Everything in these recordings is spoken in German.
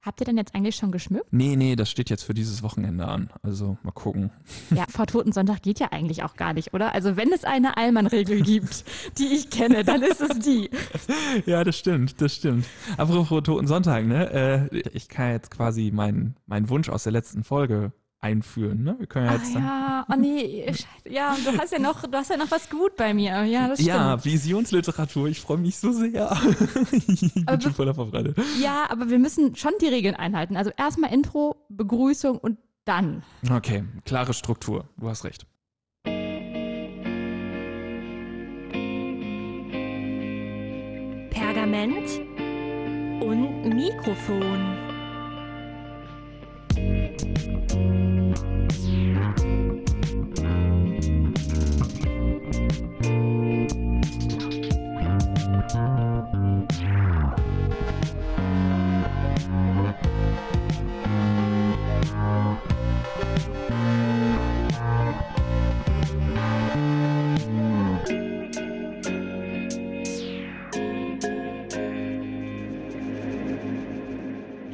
Habt ihr denn jetzt eigentlich schon geschmückt? Nee, nee, das steht jetzt für dieses Wochenende an. Also mal gucken. Ja, vor Totensonntag geht ja eigentlich auch gar nicht, oder? Also wenn es eine Allmann-Regel gibt, die ich kenne, dann ist es die. Ja, das stimmt, das stimmt. Apropos Totensonntag, ne? Äh, ich kann jetzt quasi meinen mein Wunsch aus der letzten Folge einführen. Ne? Wir können ja jetzt ah, ja, oh nee, scheiße. ja, du hast ja noch, du hast ja noch was gut bei mir. Ja, das stimmt. Ja, Visionsliteratur. Ich freue mich so sehr. ich bin schon voller Vorfreude. Ja, aber wir müssen schon die Regeln einhalten. Also erstmal Intro, Begrüßung und dann. Okay, klare Struktur. Du hast recht. Pergament und Mikrofon. Mm-hmm.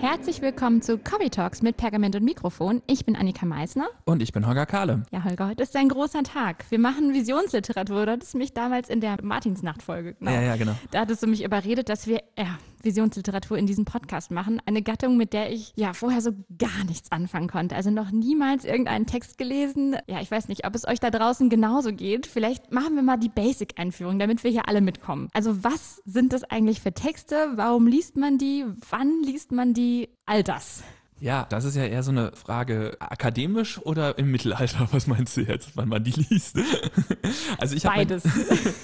Herzlich willkommen zu Coffee Talks mit Pergament und Mikrofon. Ich bin Annika Meisner. Und ich bin Holger Kahle. Ja, Holger, heute ist ein großer Tag. Wir machen Visionsliteratur. Du hattest mich damals in der Martinsnacht-Folge. Genau. Ja, ja, genau. Da hattest du mich überredet, dass wir ja, Visionsliteratur in diesem Podcast machen. Eine Gattung, mit der ich ja vorher so gar nichts anfangen konnte. Also noch niemals irgendeinen Text gelesen. Ja, ich weiß nicht, ob es euch da draußen genauso geht. Vielleicht machen wir mal die Basic-Einführung, damit wir hier alle mitkommen. Also was sind das eigentlich für Texte? Warum liest man die? Wann liest man die? All das. Ja, das ist ja eher so eine Frage akademisch oder im Mittelalter. Was meinst du jetzt, wann man die liest? Also ich Beides. Mein,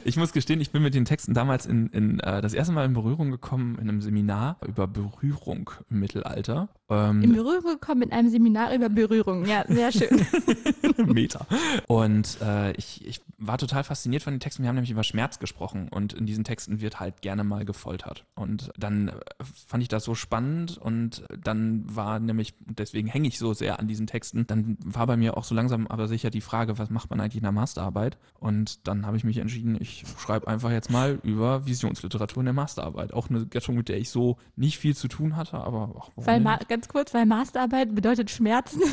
ich muss gestehen, ich bin mit den Texten damals in, in äh, das erste Mal in Berührung gekommen in einem Seminar über Berührung im Mittelalter. Ähm, in Berührung gekommen mit einem Seminar über Berührung. Ja, sehr schön. Meta. Und äh, ich, ich war total fasziniert von den Texten. Wir haben nämlich über Schmerz gesprochen und in diesen Texten wird halt gerne mal gefoltert. Und dann äh, fand ich das so spannend und dann war nämlich, deswegen hänge ich so sehr an diesen Texten, dann war bei mir auch so langsam aber sicher die Frage, was macht man eigentlich in der Masterarbeit? Und dann habe ich mich entschieden, ich schreibe einfach jetzt mal über Visionsliteratur in der Masterarbeit. Auch eine Gattung, mit der ich so nicht viel zu tun hatte, aber auch Weil, ganz kurz, weil Masterarbeit bedeutet Schmerzen.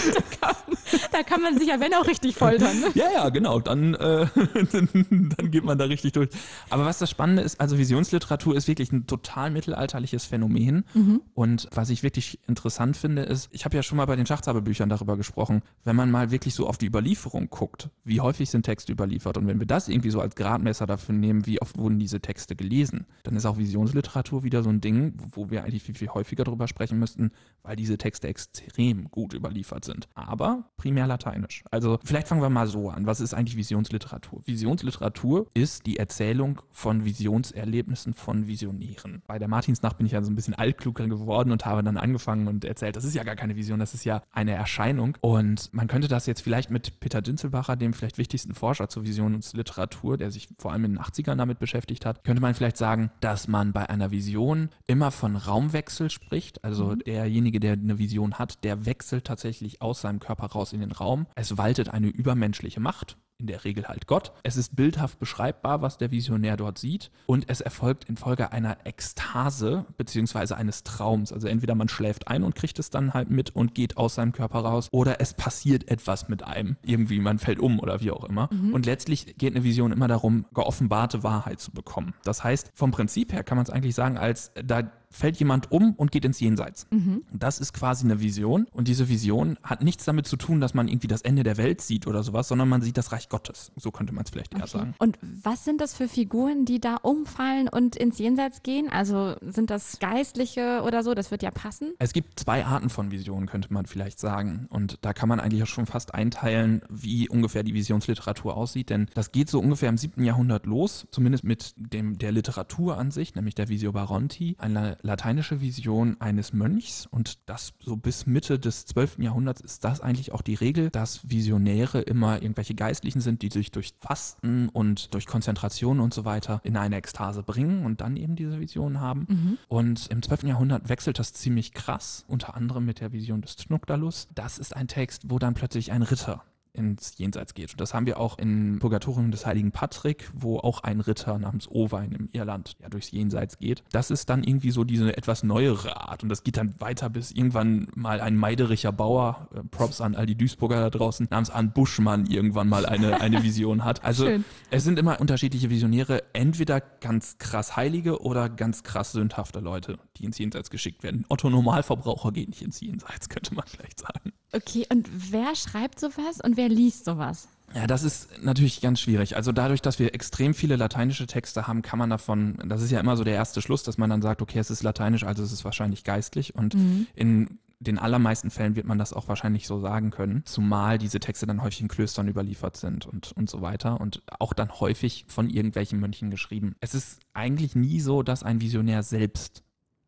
da, kann, da, kann, man sich ja, wenn auch richtig foltern. Ne? Ja, ja, genau. Dann, äh, dann geht man da richtig durch. Aber was das Spannende ist, also Visionsliteratur ist wirklich ein total mittelalterliches Phänomen. Mhm. Und was ich wirklich interessant finde, ist, ich habe ja schon mal bei den Schachzauberbüchern darüber gesprochen, wenn man mal wirklich so auf die Überlieferung guckt, wie häufig sind Texte überliefert und wenn wir das irgendwie so als Gradmesser dafür nehmen, wie oft wurden diese Texte gelesen, dann ist auch Visionsliteratur wieder so ein Ding, wo wir eigentlich viel, viel häufiger drüber sprechen müssten, weil diese Texte extrem gut überliefert sind. Aber primär lateinisch. Also vielleicht fangen wir mal so an. Was ist eigentlich Visionsliteratur? Visionsliteratur ist die Erzählung von Visionserlebnissen von Visionären. Bei der Martinsnacht bin ich ja so ein bisschen altkluger geworden und habe dann angefangen und erzählt, das ist ja gar keine Vision, das ist ja eine Erscheinung. Und man könnte das jetzt vielleicht mit Peter Dinzelbacher, dem vielleicht wichtigsten Forscher zur Visionsliteratur, der sich vor allem in den 80ern damit beschäftigt hat, könnte man vielleicht sagen, dass man bei einer Vision immer von Raumwechsel spricht. Also mhm. Derjenige, der eine Vision hat, der wechselt tatsächlich aus seinem Körper raus in den Raum. Es waltet eine übermenschliche Macht in der Regel halt Gott. Es ist bildhaft beschreibbar, was der Visionär dort sieht und es erfolgt infolge einer Ekstase beziehungsweise eines Traums. Also entweder man schläft ein und kriegt es dann halt mit und geht aus seinem Körper raus oder es passiert etwas mit einem. Irgendwie, man fällt um oder wie auch immer. Mhm. Und letztlich geht eine Vision immer darum, geoffenbarte Wahrheit zu bekommen. Das heißt, vom Prinzip her kann man es eigentlich sagen, als da fällt jemand um und geht ins Jenseits. Mhm. Das ist quasi eine Vision und diese Vision hat nichts damit zu tun, dass man irgendwie das Ende der Welt sieht oder sowas, sondern man sieht das Reich Gottes. So könnte man es vielleicht okay. eher sagen. Und was sind das für Figuren, die da umfallen und ins Jenseits gehen? Also sind das Geistliche oder so? Das wird ja passen. Es gibt zwei Arten von Visionen, könnte man vielleicht sagen. Und da kann man eigentlich auch schon fast einteilen, wie ungefähr die Visionsliteratur aussieht. Denn das geht so ungefähr im siebten Jahrhundert los, zumindest mit dem, der Literatur an sich, nämlich der Visio Baronti, einer lateinische Vision eines Mönchs und das so bis Mitte des 12. Jahrhunderts ist das eigentlich auch die Regel, dass Visionäre immer irgendwelche Geistlichen sind, die sich durch Fasten und durch Konzentration und so weiter in eine Ekstase bringen und dann eben diese Visionen haben. Mhm. Und im 12. Jahrhundert wechselt das ziemlich krass, unter anderem mit der Vision des Tnukdalus. Das ist ein Text, wo dann plötzlich ein Ritter ins Jenseits geht. Und das haben wir auch im Purgatorium des heiligen Patrick, wo auch ein Ritter namens Owain im Irland ja durchs Jenseits geht. Das ist dann irgendwie so diese etwas neuere Art und das geht dann weiter bis irgendwann mal ein meidericher Bauer, äh, Props an all die Duisburger da draußen, namens Arndt Buschmann irgendwann mal eine, eine Vision hat. Also Schön. es sind immer unterschiedliche Visionäre, entweder ganz krass Heilige oder ganz krass sündhafte Leute, die ins Jenseits geschickt werden. Otto Normalverbraucher geht nicht ins Jenseits, könnte man vielleicht sagen. Okay, und wer schreibt sowas und wer liest sowas? Ja, das ist natürlich ganz schwierig. Also dadurch, dass wir extrem viele lateinische Texte haben, kann man davon, das ist ja immer so der erste Schluss, dass man dann sagt, okay, es ist lateinisch, also es ist wahrscheinlich geistlich. Und mhm. in den allermeisten Fällen wird man das auch wahrscheinlich so sagen können, zumal diese Texte dann häufig in Klöstern überliefert sind und, und so weiter und auch dann häufig von irgendwelchen Mönchen geschrieben. Es ist eigentlich nie so, dass ein Visionär selbst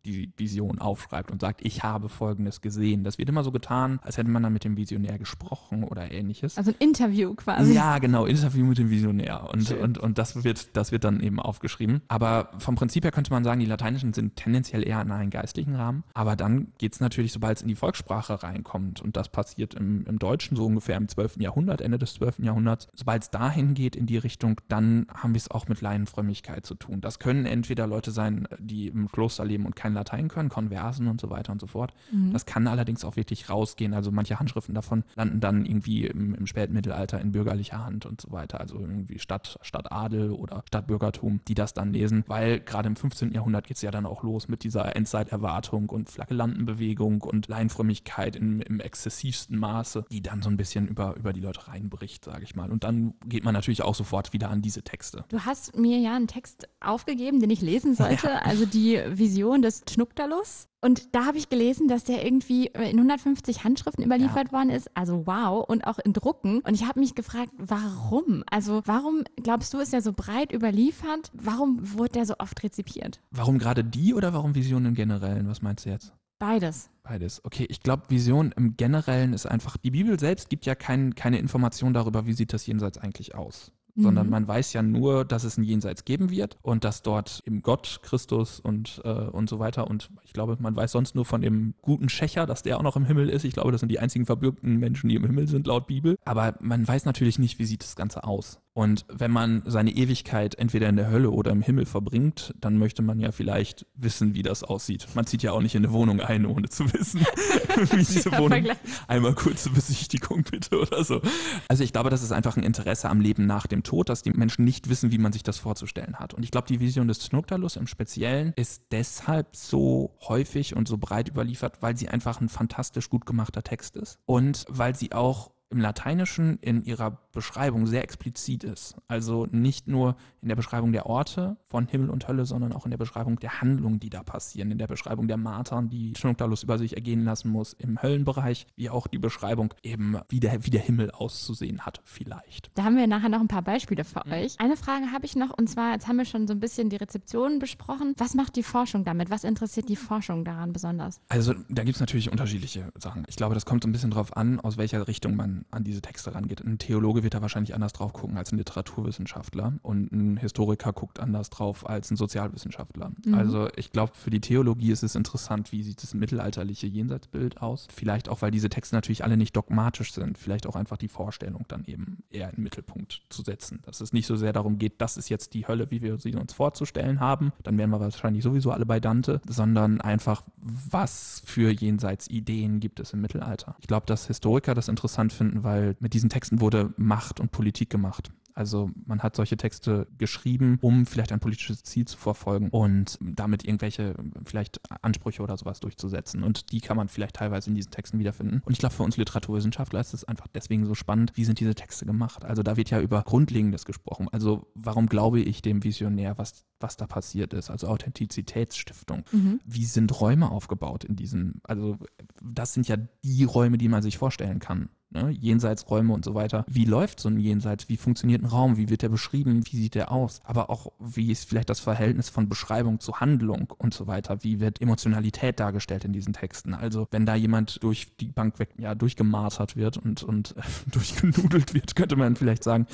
die Vision aufschreibt und sagt, ich habe Folgendes gesehen. Das wird immer so getan, als hätte man dann mit dem Visionär gesprochen oder ähnliches. Also ein Interview quasi. Ja, genau, Interview mit dem Visionär. Und, und, und das, wird, das wird dann eben aufgeschrieben. Aber vom Prinzip her könnte man sagen, die lateinischen sind tendenziell eher in einen geistlichen Rahmen. Aber dann geht es natürlich, sobald es in die Volkssprache reinkommt, und das passiert im, im Deutschen so ungefähr im 12. Jahrhundert, Ende des 12. Jahrhunderts, sobald es dahin geht in die Richtung, dann haben wir es auch mit Laienfrömmigkeit zu tun. Das können entweder Leute sein, die im Kloster leben und kein kein Latein können, Konversen und so weiter und so fort. Mhm. Das kann allerdings auch wirklich rausgehen. Also manche Handschriften davon landen dann irgendwie im, im Spätmittelalter in bürgerlicher Hand und so weiter. Also irgendwie Stadt, Stadtadel oder Stadtbürgertum, die das dann lesen, weil gerade im 15. Jahrhundert geht es ja dann auch los mit dieser Endzeiterwartung und Flaggellantenbewegung und Laienfrömmigkeit im, im exzessivsten Maße, die dann so ein bisschen über, über die Leute reinbricht, sage ich mal. Und dann geht man natürlich auch sofort wieder an diese Texte. Du hast mir ja einen Text aufgegeben, den ich lesen sollte, ja. also die Vision des Schnuckterlus. Und da habe ich gelesen, dass der irgendwie in 150 Handschriften überliefert ja. worden ist. Also wow. Und auch in Drucken. Und ich habe mich gefragt, warum? Also warum glaubst du, ist er so breit überliefert? Warum wurde der so oft rezipiert? Warum gerade die oder warum Visionen im Generellen? Was meinst du jetzt? Beides. Beides. Okay, ich glaube, Vision im Generellen ist einfach, die Bibel selbst gibt ja kein, keine Information darüber, wie sieht das Jenseits eigentlich aus sondern mhm. man weiß ja nur, dass es ein Jenseits geben wird und dass dort eben Gott, Christus und, äh, und so weiter und ich glaube, man weiß sonst nur von dem guten Schächer, dass der auch noch im Himmel ist. Ich glaube, das sind die einzigen verbürgten Menschen, die im Himmel sind, laut Bibel. Aber man weiß natürlich nicht, wie sieht das Ganze aus. Und wenn man seine Ewigkeit entweder in der Hölle oder im Himmel verbringt, dann möchte man ja vielleicht wissen, wie das aussieht. Man zieht ja auch nicht in eine Wohnung ein, ohne zu wissen, wie diese Wohnung. Einmal kurze Besichtigung bitte oder so. Also ich glaube, das ist einfach ein Interesse am Leben nach dem Tod, dass die Menschen nicht wissen, wie man sich das vorzustellen hat. Und ich glaube, die Vision des Snuktalus im Speziellen ist deshalb so häufig und so breit überliefert, weil sie einfach ein fantastisch gut gemachter Text ist und weil sie auch im Lateinischen in ihrer Beschreibung sehr explizit ist. Also nicht nur in der Beschreibung der Orte von Himmel und Hölle, sondern auch in der Beschreibung der Handlungen, die da passieren, in der Beschreibung der Martern, die Schnuckdalus über sich ergehen lassen muss im Höllenbereich, wie auch die Beschreibung eben, wie der, wie der Himmel auszusehen hat, vielleicht. Da haben wir nachher noch ein paar Beispiele für mhm. euch. Eine Frage habe ich noch, und zwar, jetzt haben wir schon so ein bisschen die Rezeption besprochen. Was macht die Forschung damit? Was interessiert die Forschung daran besonders? Also da gibt es natürlich unterschiedliche Sachen. Ich glaube, das kommt so ein bisschen drauf an, aus welcher Richtung man an diese Texte rangeht. Ein Theologe wird da wahrscheinlich anders drauf gucken als ein Literaturwissenschaftler und ein Historiker guckt anders drauf als ein Sozialwissenschaftler. Mhm. Also ich glaube, für die Theologie ist es interessant, wie sieht das mittelalterliche Jenseitsbild aus. Vielleicht auch, weil diese Texte natürlich alle nicht dogmatisch sind. Vielleicht auch einfach die Vorstellung dann eben eher in den Mittelpunkt zu setzen. Dass es nicht so sehr darum geht, das ist jetzt die Hölle, wie wir sie uns vorzustellen haben. Dann wären wir wahrscheinlich sowieso alle bei Dante, sondern einfach, was für Jenseitsideen gibt es im Mittelalter. Ich glaube, dass Historiker das interessant finden, weil mit diesen Texten wurde Macht und Politik gemacht. Also man hat solche Texte geschrieben, um vielleicht ein politisches Ziel zu verfolgen und damit irgendwelche vielleicht Ansprüche oder sowas durchzusetzen. Und die kann man vielleicht teilweise in diesen Texten wiederfinden. Und ich glaube, für uns Literaturwissenschaftler ist es einfach deswegen so spannend, wie sind diese Texte gemacht. Also da wird ja über Grundlegendes gesprochen. Also warum glaube ich dem Visionär, was, was da passiert ist? Also Authentizitätsstiftung. Mhm. Wie sind Räume aufgebaut in diesen, also das sind ja die Räume, die man sich vorstellen kann ne? Jenseitsräume und so weiter. Wie läuft so ein Jenseits? Wie funktioniert ein Raum? Wie wird der beschrieben? Wie sieht der aus? Aber auch, wie ist vielleicht das Verhältnis von Beschreibung zu Handlung und so weiter? Wie wird Emotionalität dargestellt in diesen Texten? Also, wenn da jemand durch die Bank weg, ja, durchgemartert wird und, und durchgenudelt wird, könnte man vielleicht sagen,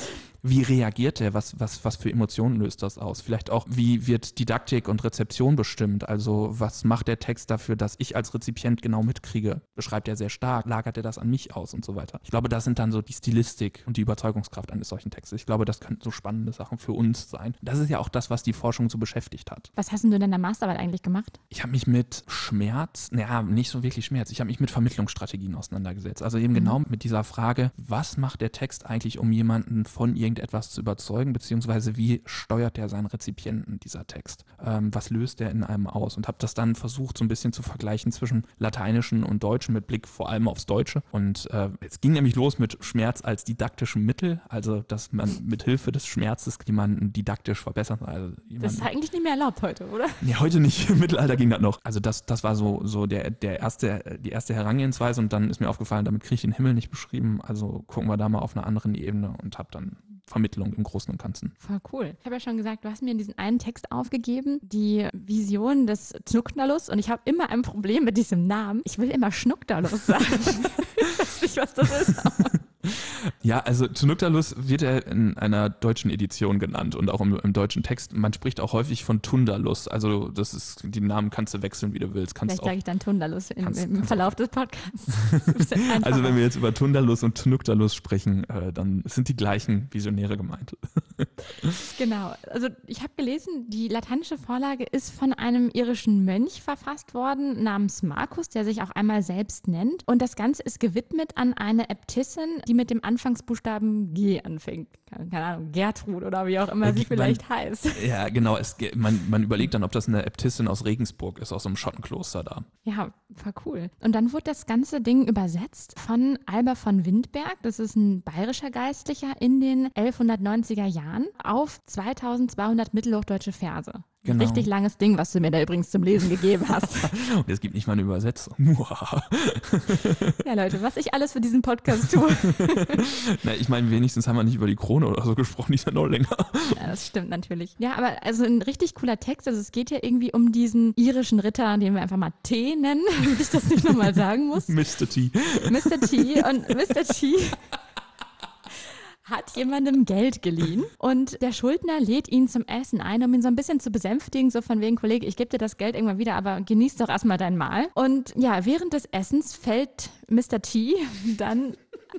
wie reagiert der, was, was, was für Emotionen löst das aus? Vielleicht auch, wie wird Didaktik und Rezeption bestimmt? Also was macht der Text dafür, dass ich als Rezipient genau mitkriege? Beschreibt er sehr stark? Lagert er das an mich aus und so weiter? Ich glaube, das sind dann so die Stilistik und die Überzeugungskraft eines solchen Textes. Ich glaube, das könnten so spannende Sachen für uns sein. Das ist ja auch das, was die Forschung so beschäftigt hat. Was hast denn du in deiner Masterarbeit eigentlich gemacht? Ich habe mich mit Schmerz, naja, nicht so wirklich Schmerz, ich habe mich mit Vermittlungsstrategien auseinandergesetzt. Also eben mhm. genau mit dieser Frage, was macht der Text eigentlich, um jemanden von irgendetwas zu überzeugen, beziehungsweise wie steuert der seinen Rezipienten, dieser Text? Ähm, was löst der in einem aus? Und habe das dann versucht, so ein bisschen zu vergleichen zwischen Lateinischen und Deutschen mit Blick vor allem aufs Deutsche. Und äh, es ging nämlich los mit Schmerz als didaktischem Mittel, also dass man mit Hilfe des Schmerzes jemanden didaktisch verbessert. Also das ist eigentlich nicht mehr erlaubt heute, oder? Nee, heute nicht. Im Mittelalter ging das noch. Also das, das war so, so der, der erste, die erste Herangehensweise und dann ist mir aufgefallen, damit kriege ich den Himmel nicht beschrieben. Also gucken wir da mal auf einer anderen Ebene und habe dann Vermittlung im Großen und Ganzen. Voll cool. Ich habe ja schon gesagt, du hast mir in diesen einen Text aufgegeben, die Vision des Schnuckdalus und ich habe immer ein Problem mit diesem Namen. Ich will immer Schnuckdalus sagen. ich weiß nicht, was das ist. Ja, also Tunuktalus wird er in einer deutschen Edition genannt und auch im, im, deutschen Text. Man spricht auch häufig von Tundalus. Also das ist, die Namen kannst du wechseln, wie du willst. Kannst Vielleicht sage ich dann Tundalus im, kannst, im Verlauf des Podcasts. also wenn wir jetzt über Tundalus und Tunuktalus sprechen, äh, dann sind die gleichen Visionäre gemeint. Genau. Also ich habe gelesen, die lateinische Vorlage ist von einem irischen Mönch verfasst worden, namens Markus, der sich auch einmal selbst nennt. Und das Ganze ist gewidmet an eine Äbtissin, die mit dem Anfangsbuchstaben G anfängt. Keine Ahnung, Gertrud oder wie auch immer sie vielleicht man, heißt. Ja, genau. Es, man, man überlegt dann, ob das eine Äbtissin aus Regensburg ist, aus einem Schottenkloster da. Ja, war cool. Und dann wurde das ganze Ding übersetzt von Alber von Windberg. Das ist ein bayerischer Geistlicher in den 1190er Jahren auf 2200 mittelhochdeutsche Verse. Genau. Richtig langes Ding, was du mir da übrigens zum Lesen gegeben hast. Und es gibt nicht mal eine Übersetzung. ja, Leute, was ich alles für diesen Podcast tue. Na, ich meine, wenigstens haben wir nicht über die Krone oder so gesprochen, die ist ja noch länger. Ja, das stimmt natürlich. Ja, aber also ein richtig cooler Text. Also es geht ja irgendwie um diesen irischen Ritter, den wir einfach mal T nennen, damit ich das nicht nochmal sagen muss. Mr. T. Mr. T und Mr. T hat jemandem Geld geliehen und der Schuldner lädt ihn zum Essen ein, um ihn so ein bisschen zu besänftigen, so von wegen, Kollege, ich gebe dir das Geld irgendwann wieder, aber genieß doch erstmal dein Mahl. Und ja, während des Essens fällt Mr. T dann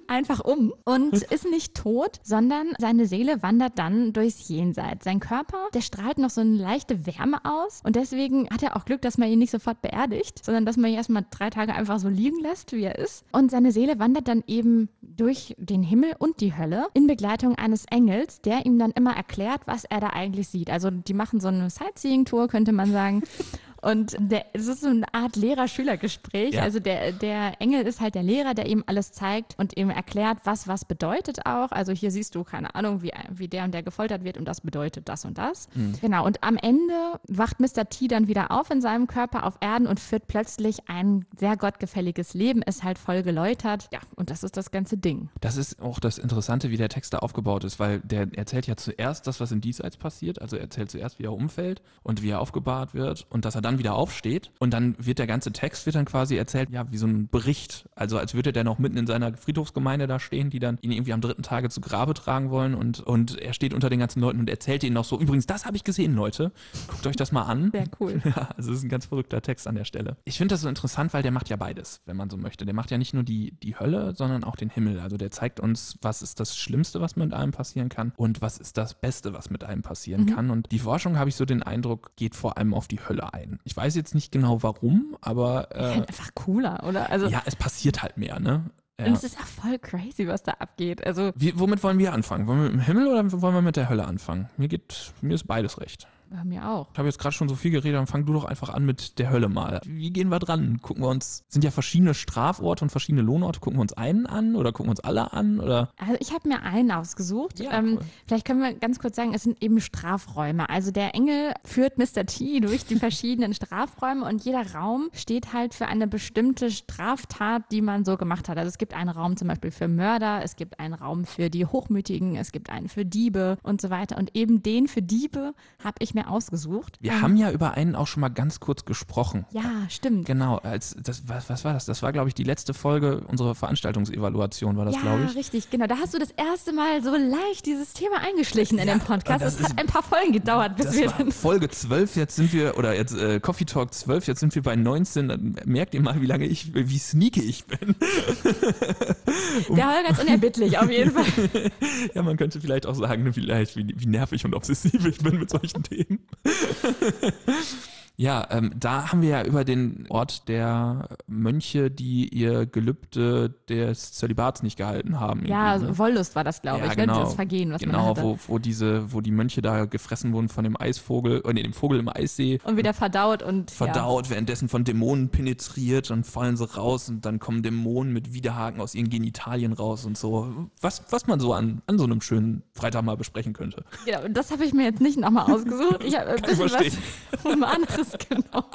einfach um und ist nicht tot, sondern seine Seele wandert dann durchs Jenseits. Sein Körper, der strahlt noch so eine leichte Wärme aus und deswegen hat er auch Glück, dass man ihn nicht sofort beerdigt, sondern dass man ihn erstmal drei Tage einfach so liegen lässt, wie er ist. Und seine Seele wandert dann eben durch den Himmel und die Hölle in Begleitung eines Engels, der ihm dann immer erklärt, was er da eigentlich sieht. Also die machen so eine Sightseeing-Tour, könnte man sagen. Und der, es ist so eine Art Lehrer-Schüler-Gespräch. Ja. Also der, der Engel ist halt der Lehrer, der ihm alles zeigt und ihm erklärt, was was bedeutet auch. Also hier siehst du, keine Ahnung, wie, wie der und der gefoltert wird und das bedeutet das und das. Mhm. Genau. Und am Ende wacht Mr. T dann wieder auf in seinem Körper auf Erden und führt plötzlich ein sehr gottgefälliges Leben, ist halt voll geläutert. Ja, und das ist das ganze Ding. Das ist auch das Interessante, wie der Text da aufgebaut ist, weil der erzählt ja zuerst das, was im Diesseits passiert. Also er erzählt zuerst, wie er umfällt und wie er aufgebahrt wird und dass er dann dann wieder aufsteht und dann wird der ganze Text wird dann quasi erzählt, ja, wie so ein Bericht. Also als würde der noch mitten in seiner Friedhofsgemeinde da stehen, die dann ihn irgendwie am dritten Tage zu Grabe tragen wollen und, und er steht unter den ganzen Leuten und erzählt ihnen noch so, übrigens, das habe ich gesehen, Leute. Guckt euch das mal an. Sehr cool. Ja, also es ist ein ganz verrückter Text an der Stelle. Ich finde das so interessant, weil der macht ja beides, wenn man so möchte. Der macht ja nicht nur die, die Hölle, sondern auch den Himmel. Also der zeigt uns, was ist das Schlimmste, was mit einem passieren kann und was ist das Beste, was mit einem passieren mhm. kann. Und die Forschung, habe ich so den Eindruck, geht vor allem auf die Hölle ein. Ich weiß jetzt nicht genau warum, aber. Äh, halt einfach cooler, oder? Also, ja, es passiert halt mehr, ne? Ja. Und es ist ja voll crazy, was da abgeht. Also Wie, womit wollen wir anfangen? Wollen wir mit dem Himmel oder wollen wir mit der Hölle anfangen? Mir geht, mir ist beides recht. Bei mir auch. Ich habe jetzt gerade schon so viel geredet, dann fang du doch einfach an mit der Hölle mal. Wie gehen wir dran? Gucken wir uns, sind ja verschiedene Straforte und verschiedene Lohnorte, gucken wir uns einen an oder gucken wir uns alle an? Oder? Also ich habe mir einen ausgesucht. Ja, ähm, cool. Vielleicht können wir ganz kurz sagen, es sind eben Strafräume. Also der Engel führt Mr. T durch die verschiedenen Strafräume und jeder Raum steht halt für eine bestimmte Straftat, die man so gemacht hat. Also es gibt einen Raum zum Beispiel für Mörder, es gibt einen Raum für die Hochmütigen, es gibt einen für Diebe und so weiter. Und eben den für Diebe habe ich mir mehr ausgesucht. Wir Ähm, haben ja über einen auch schon mal ganz kurz gesprochen. Ja, stimmt. Genau, als das was, was war das? Das war glaube ich die letzte Folge unserer Veranstaltungsevaluation war das ja, glaube ich. richtig, genau. Da hast du das erste Mal so leicht dieses Thema eingeschlichen in Ja, dem Podcast. das Es hat ein paar Folgen gedauert, bis Das wir war dann. Folge 12, jetzt sind wir, oder jetzt äh, Coffee Talk 12, jetzt sind wir bei 19. Dann merkt ihr mal, wie lange ich, wie sneaky ich bin. Der Holger ist unerbittlich, auf jeden Fall. Ja, man könnte vielleicht auch sagen, vielleicht, wie, wie nervig und obsessiv ich bin mit solchen Themen. geben. Ja, ähm, da haben wir ja über den Ort der Mönche, die ihr Gelübde des Zölibats nicht gehalten haben. Ja, ne? Wollust war das, glaube Ja, ich, genau. ne? dieses Vergehen, was man Genau, hatte. wo, wo diese, wo die Mönche da gefressen wurden von dem Eisvogel, äh, nee, dem Vogel im Eissee. Und wieder verdaut und verdaut, währenddessen von Dämonen penetriert, dann fallen sie raus und dann kommen Dämonen mit Widerhaken aus ihren Genitalien raus und so. Was, was man so an, an so einem schönen Freitag mal besprechen könnte. Ja, genau. Das habe ich mir jetzt nicht nochmal ausgesucht. Ich habe ein bisschen was anderes genommen.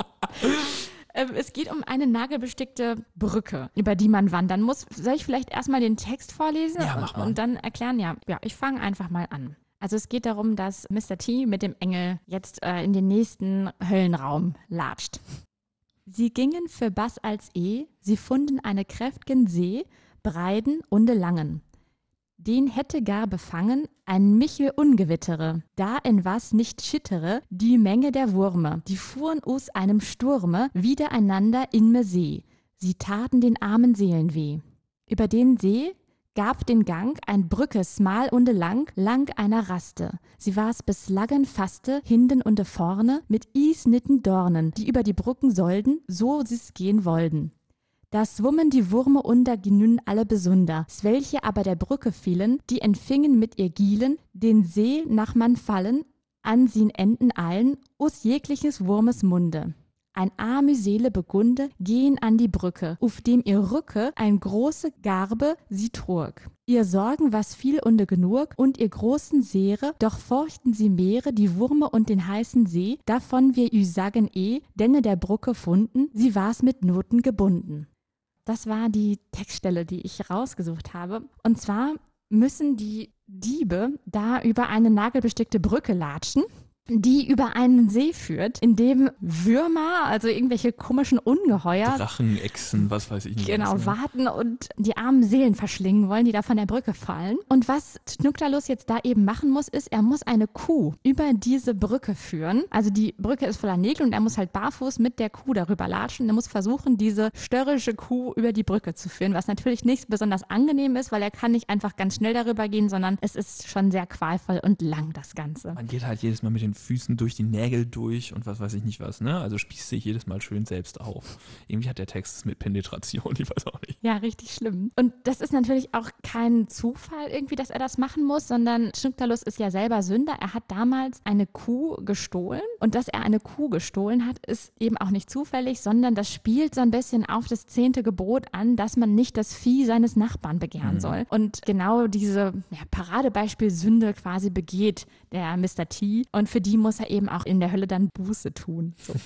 Ähm, Es geht um eine nagelbestickte Brücke, über die man wandern muss. Soll ich vielleicht erstmal den Text vorlesen Ja, und, mach mal. und dann erklären? Ja, ja ich fange einfach mal an. Also es geht darum, dass Mr. T mit dem Engel jetzt äh, in den nächsten Höllenraum latscht. Sie gingen für Bass als E, sie funden eine kräftgen See, breiden und langen. Den hätte gar befangen ein Michel Ungewittere, da in was nicht schittere die Menge der Wurme, die fuhren aus einem Sturme wiedereinander in me See, sie taten den armen Seelen weh. Über den See gab den Gang ein Brücke smal und lang, lang einer Raste. Sie war's bis Laggen faste, hinden und vorne, mit isnitten Dornen, die über die Brücken sollten, so sie's gehen wollten. Da swummen die Wurme unter genünn alle besunder, welche aber der Brücke fielen, die empfingen mit ihr Gielen, den See nach man fallen, an sin Enden allen, us jegliches Wurmes Munde. Ein arme Seele begunde, gehen an die Brücke, auf dem ihr Rücke ein große Garbe sie trug. Ihr Sorgen was viel unde genug und ihr großen Seere, doch forchten sie Meere, die Wurme und den heißen See, davon wir ü sagen eh, denne der Brücke funden, sie war's mit Noten gebunden. Das war die Textstelle, die ich rausgesucht habe. Und zwar müssen die Diebe da über eine nagelbestickte Brücke latschen, die über einen See führt, in dem Würmer, also irgendwelche komischen Ungeheuer, Drachen, Echsen, was weiß ich nicht. Genau, alles, ne? warten und die armen Seelen verschlingen wollen, die da von der Brücke fallen. Und was Schnucklerlus jetzt da eben machen muss, ist, er muss eine Kuh über diese Brücke führen. Also die Brücke ist voller Nägel und er muss halt barfuß mit der Kuh darüber latschen. Er muss versuchen, diese störrische Kuh über die Brücke zu führen, was natürlich nicht besonders angenehm ist, weil er kann nicht einfach ganz schnell darüber gehen, sondern es ist schon sehr qualvoll und lang, das Ganze. Man geht halt jedes Mal mit den Füßen durch die Nägel durch und was weiß ich nicht was, ne? Also spießt sich jedes Mal schön selbst auf. Irgendwie hat der Text es mit Penetration, ich weiß auch nicht. Ja, richtig schlimm. Und das ist natürlich auch kein Zufall irgendwie, dass er das machen muss, sondern Schnucktalus ist ja selber Sünder. Er hat damals eine Kuh gestohlen. Und dass er eine Kuh gestohlen hat, ist eben auch nicht zufällig, sondern das spielt so ein bisschen auf das zehnte Gebot an, dass man nicht das Vieh seines Nachbarn begehren soll. Und genau diese ja, Paradebeispiel Sünde quasi begeht der Mr. T. Und für die muss er eben auch in der Hölle dann Buße tun. So.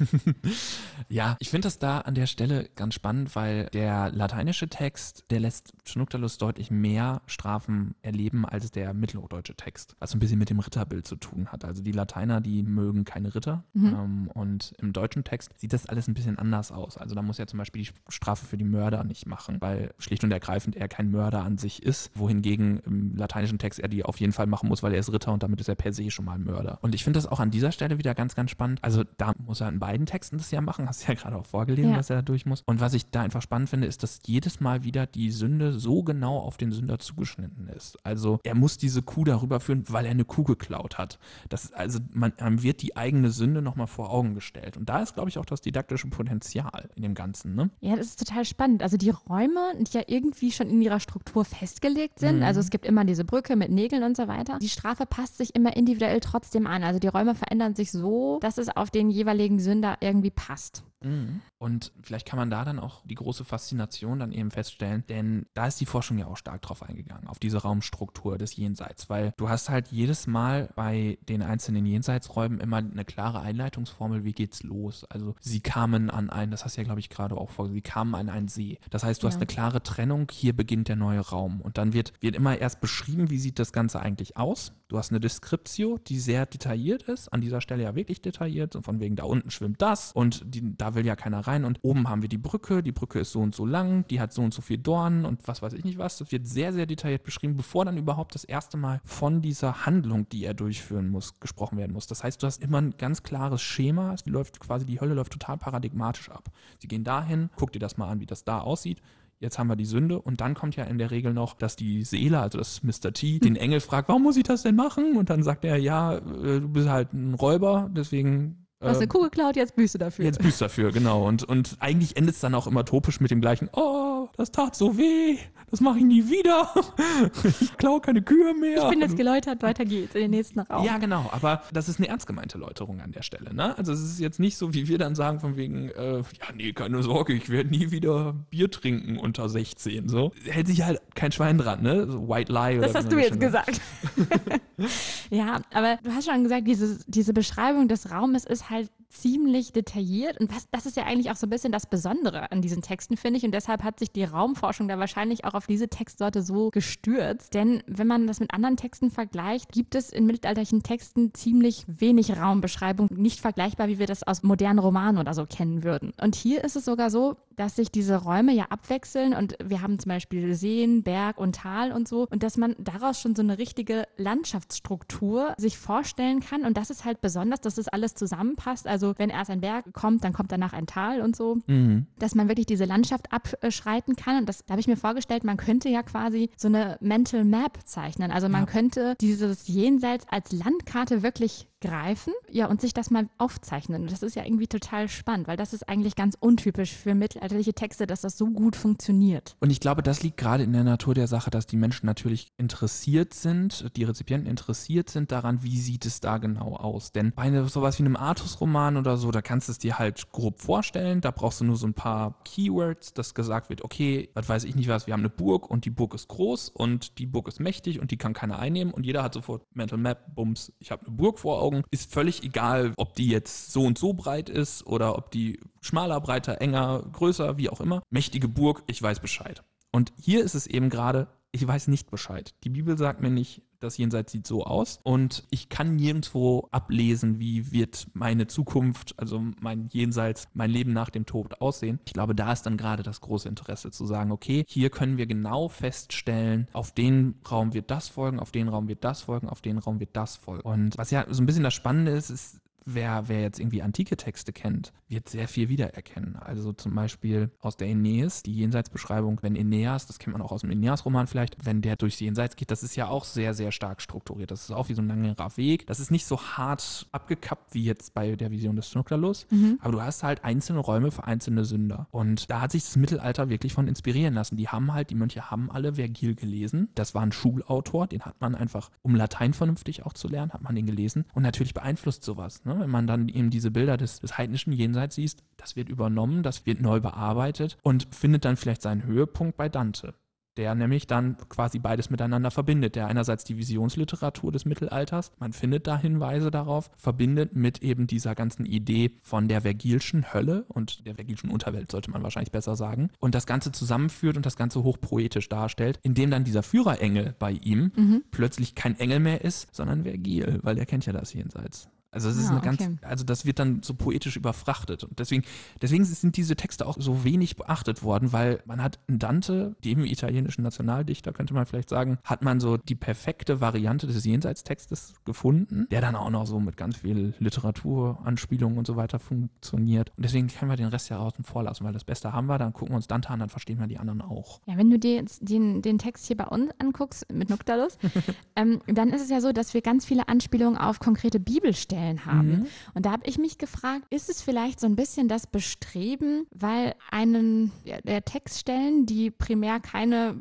Ja, ich finde das da an der Stelle ganz spannend, weil der lateinische Text, der lässt Schnucktalus deutlich mehr Strafen erleben als der mittelhochdeutsche Text, was ein bisschen mit dem Ritterbild zu tun hat. Also die Lateiner, die mögen keine Ritter ähm, und im deutschen Text sieht das alles ein bisschen anders aus. Also da muss er zum Beispiel die Strafe für die Mörder nicht machen, weil schlicht und ergreifend er kein Mörder an sich ist, wohingegen im lateinischen Text er die auf jeden Fall machen muss, weil er ist Ritter und damit ist er per se schon mal ein Mörder. Und ich finde das auch an dieser Stelle wieder ganz, ganz spannend. Also da muss er in beiden Texten das ja machen, hast du ja gerade auch vorgelesen, Ja. dass er da durch muss. Und was ich da einfach spannend finde, ist, dass jedes Mal wieder die Sünde so genau auf den Sünder zugeschnitten ist. Also er muss diese Kuh darüber führen, weil er eine Kuh geklaut hat. Das, also man, man wird die eigene Sünde nochmal vor Augen gestellt. Und da ist, glaube ich, auch das didaktische Potenzial in dem Ganzen. Ne? Ja, das ist total spannend. Also die Räume, die ja irgendwie schon in ihrer Struktur festgelegt sind, Mhm. also es gibt immer diese Brücke mit Nägeln und so weiter. Die Strafe passt sich immer individuell trotzdem an. Also die Räume verändern sich so, dass es auf den jeweiligen Sünder irgendwie passt. Mhm. Und vielleicht kann man da dann auch die große Faszination dann eben feststellen, denn da ist die Forschung ja auch stark drauf eingegangen, auf diese Raumstruktur des Jenseits, weil du hast halt jedes Mal bei den einzelnen Jenseitsräumen immer eine klare Einleitungsformel, wie geht's los. Also sie kamen an einen, das hast du ja glaube ich gerade auch vor, sie kamen an einen See. Das heißt, du ja. hast eine klare Trennung, hier beginnt der neue Raum und dann wird, wird immer erst beschrieben, wie sieht das Ganze eigentlich aus. Du hast eine Descriptio, die sehr detailliert ist, an dieser Stelle ja wirklich detailliert, von wegen da unten schwimmt das und die, da will ja keiner rein und oben haben wir die Brücke, die Brücke ist so und so lang, die hat so und so viel Dornen und was weiß ich nicht was. Das wird sehr, sehr detailliert beschrieben, bevor dann überhaupt das erste Mal von dieser Handlung, die er durchführen muss, gesprochen werden muss. Das heißt, du hast immer ein ganz klares Schema, es läuft quasi, die Hölle läuft total paradigmatisch ab. Sie gehen dahin, guck dir das mal an, wie das da aussieht, jetzt haben wir die Sünde und dann kommt ja in der Regel noch, dass die Seele, also das Mr. T, den Engel fragt, warum muss ich das denn machen? Und dann sagt er, ja, äh, du bist halt ein Räuber, deswegen Du hast eine ähm, Kuh geklaut, jetzt büßt du dafür. Jetzt büßt dafür, genau. Und, und eigentlich endet es dann auch immer topisch mit dem gleichen, oh, das tat so weh, das mache ich nie wieder. ich klaue keine Kühe mehr. Ich bin jetzt geläutert, weiter geht's in den nächsten Raum. Ja, genau, aber das ist eine ernst gemeinte Läuterung an der Stelle. Ne? Also es ist jetzt nicht so, wie wir dann sagen, von wegen, äh, ja, nee, keine Sorge, ich werde nie wieder Bier trinken unter 16. So hält sich halt kein Schwein dran, ne? So White Lie. Das hast du jetzt gesagt. ja, aber du hast schon gesagt, diese, diese Beschreibung des Raumes ist halt ziemlich detailliert. Und was, das ist ja eigentlich auch so ein bisschen das Besondere an diesen Texten, finde ich. Und deshalb hat sich die Raumforschung da wahrscheinlich auch auf diese Textsorte so gestürzt. Denn wenn man das mit anderen Texten vergleicht, gibt es in mittelalterlichen Texten ziemlich wenig Raumbeschreibung, nicht vergleichbar, wie wir das aus modernen Romanen oder so kennen würden. Und hier ist es sogar so, dass sich diese Räume ja abwechseln und wir haben zum Beispiel Seen, Berg und Tal und so und dass man daraus schon so eine richtige Landschaftsstruktur sich vorstellen kann und das ist halt besonders, dass das alles zusammenpasst. Also wenn erst ein Berg kommt, dann kommt danach ein Tal und so, mhm. dass man wirklich diese Landschaft abschreiten kann und das da habe ich mir vorgestellt, man könnte ja quasi so eine Mental Map zeichnen. Also man ja. könnte dieses Jenseits als Landkarte wirklich greifen, ja, und sich das mal aufzeichnen. Das ist ja irgendwie total spannend, weil das ist eigentlich ganz untypisch für mittelalterliche Texte, dass das so gut funktioniert. Und ich glaube, das liegt gerade in der Natur der Sache, dass die Menschen natürlich interessiert sind, die Rezipienten interessiert sind daran, wie sieht es da genau aus. Denn bei eine, sowas wie einem Artus-Roman oder so, da kannst du es dir halt grob vorstellen, da brauchst du nur so ein paar Keywords, dass gesagt wird, okay, was weiß ich nicht was, wir haben eine Burg und die Burg ist groß und die Burg ist mächtig und die kann keiner einnehmen und jeder hat sofort Mental Map, Bums, ich habe eine Burg vor Augen Augen. Ist völlig egal, ob die jetzt so und so breit ist oder ob die schmaler, breiter, enger, größer, wie auch immer. Mächtige Burg, ich weiß Bescheid. Und hier ist es eben gerade, ich weiß nicht Bescheid. Die Bibel sagt mir nicht, das Jenseits sieht so aus und ich kann nirgendwo ablesen, wie wird meine Zukunft, also mein Jenseits, mein Leben nach dem Tod aussehen. Ich glaube, da ist dann gerade das große Interesse zu sagen, okay, hier können wir genau feststellen, auf den Raum wird das folgen, auf den Raum wird das folgen, auf den Raum wird das folgen. Und was ja so ein bisschen das Spannende ist, ist, wer, wer jetzt irgendwie antike Texte kennt, wird sehr viel wiedererkennen. Also zum Beispiel aus der Aeneas, die Jenseitsbeschreibung, wenn Aeneas, das kennt man auch aus dem Aeneas-Roman vielleicht, wenn der durchs Jenseits geht, das ist ja auch sehr, sehr stark strukturiert. Das ist auch wie so ein langer Weg. Das ist nicht so hart abgekappt wie jetzt bei der Vision des Noctalus, mhm. aber du hast halt einzelne Räume für einzelne Sünder. Und da hat sich das Mittelalter wirklich von inspirieren lassen. Die haben halt, die Mönche haben alle Vergil gelesen. Das war ein Schulautor, den hat man einfach, um Latein vernünftig auch zu lernen, hat man den gelesen. Und natürlich beeinflusst sowas. Ne? Wenn man dann eben diese Bilder des, des heidnischen Jenseits siehst, das wird übernommen, das wird neu bearbeitet und findet dann vielleicht seinen Höhepunkt bei Dante der nämlich dann quasi beides miteinander verbindet. Der einerseits die Visionsliteratur des Mittelalters, man findet da Hinweise darauf, verbindet mit eben dieser ganzen Idee von der Vergilschen Hölle und der Vergilschen Unterwelt, sollte man wahrscheinlich besser sagen, und das Ganze zusammenführt und das Ganze hochpoetisch darstellt, indem dann dieser Führerengel bei ihm mhm. plötzlich kein Engel mehr ist, sondern Vergil, weil er kennt ja das Jenseits. Also es ist ah, eine ganz, also das wird dann so poetisch überfrachtet. Und deswegen, deswegen sind diese Texte auch so wenig beachtet worden, weil man hat in Dante, dem italienischen Nationaldichter, könnte man vielleicht sagen, hat man so die perfekte Variante des Jenseitstextes gefunden, der dann auch noch so mit ganz viel Literatur, Anspielungen und so weiter funktioniert. Und deswegen können wir den Rest ja außen vor lassen, weil das Beste haben wir, dann gucken wir uns Dante an, dann verstehen wir die anderen auch. Ja, wenn du dir jetzt den, den Text hier bei uns anguckst, mit Noctalus, ähm, dann ist es ja so, dass wir ganz viele Anspielungen auf konkrete Bibelstellen Stellen haben. Mhm. Und da habe ich mich gefragt, ist es vielleicht so ein bisschen das Bestreben, weil einen der Textstellen, die primär keine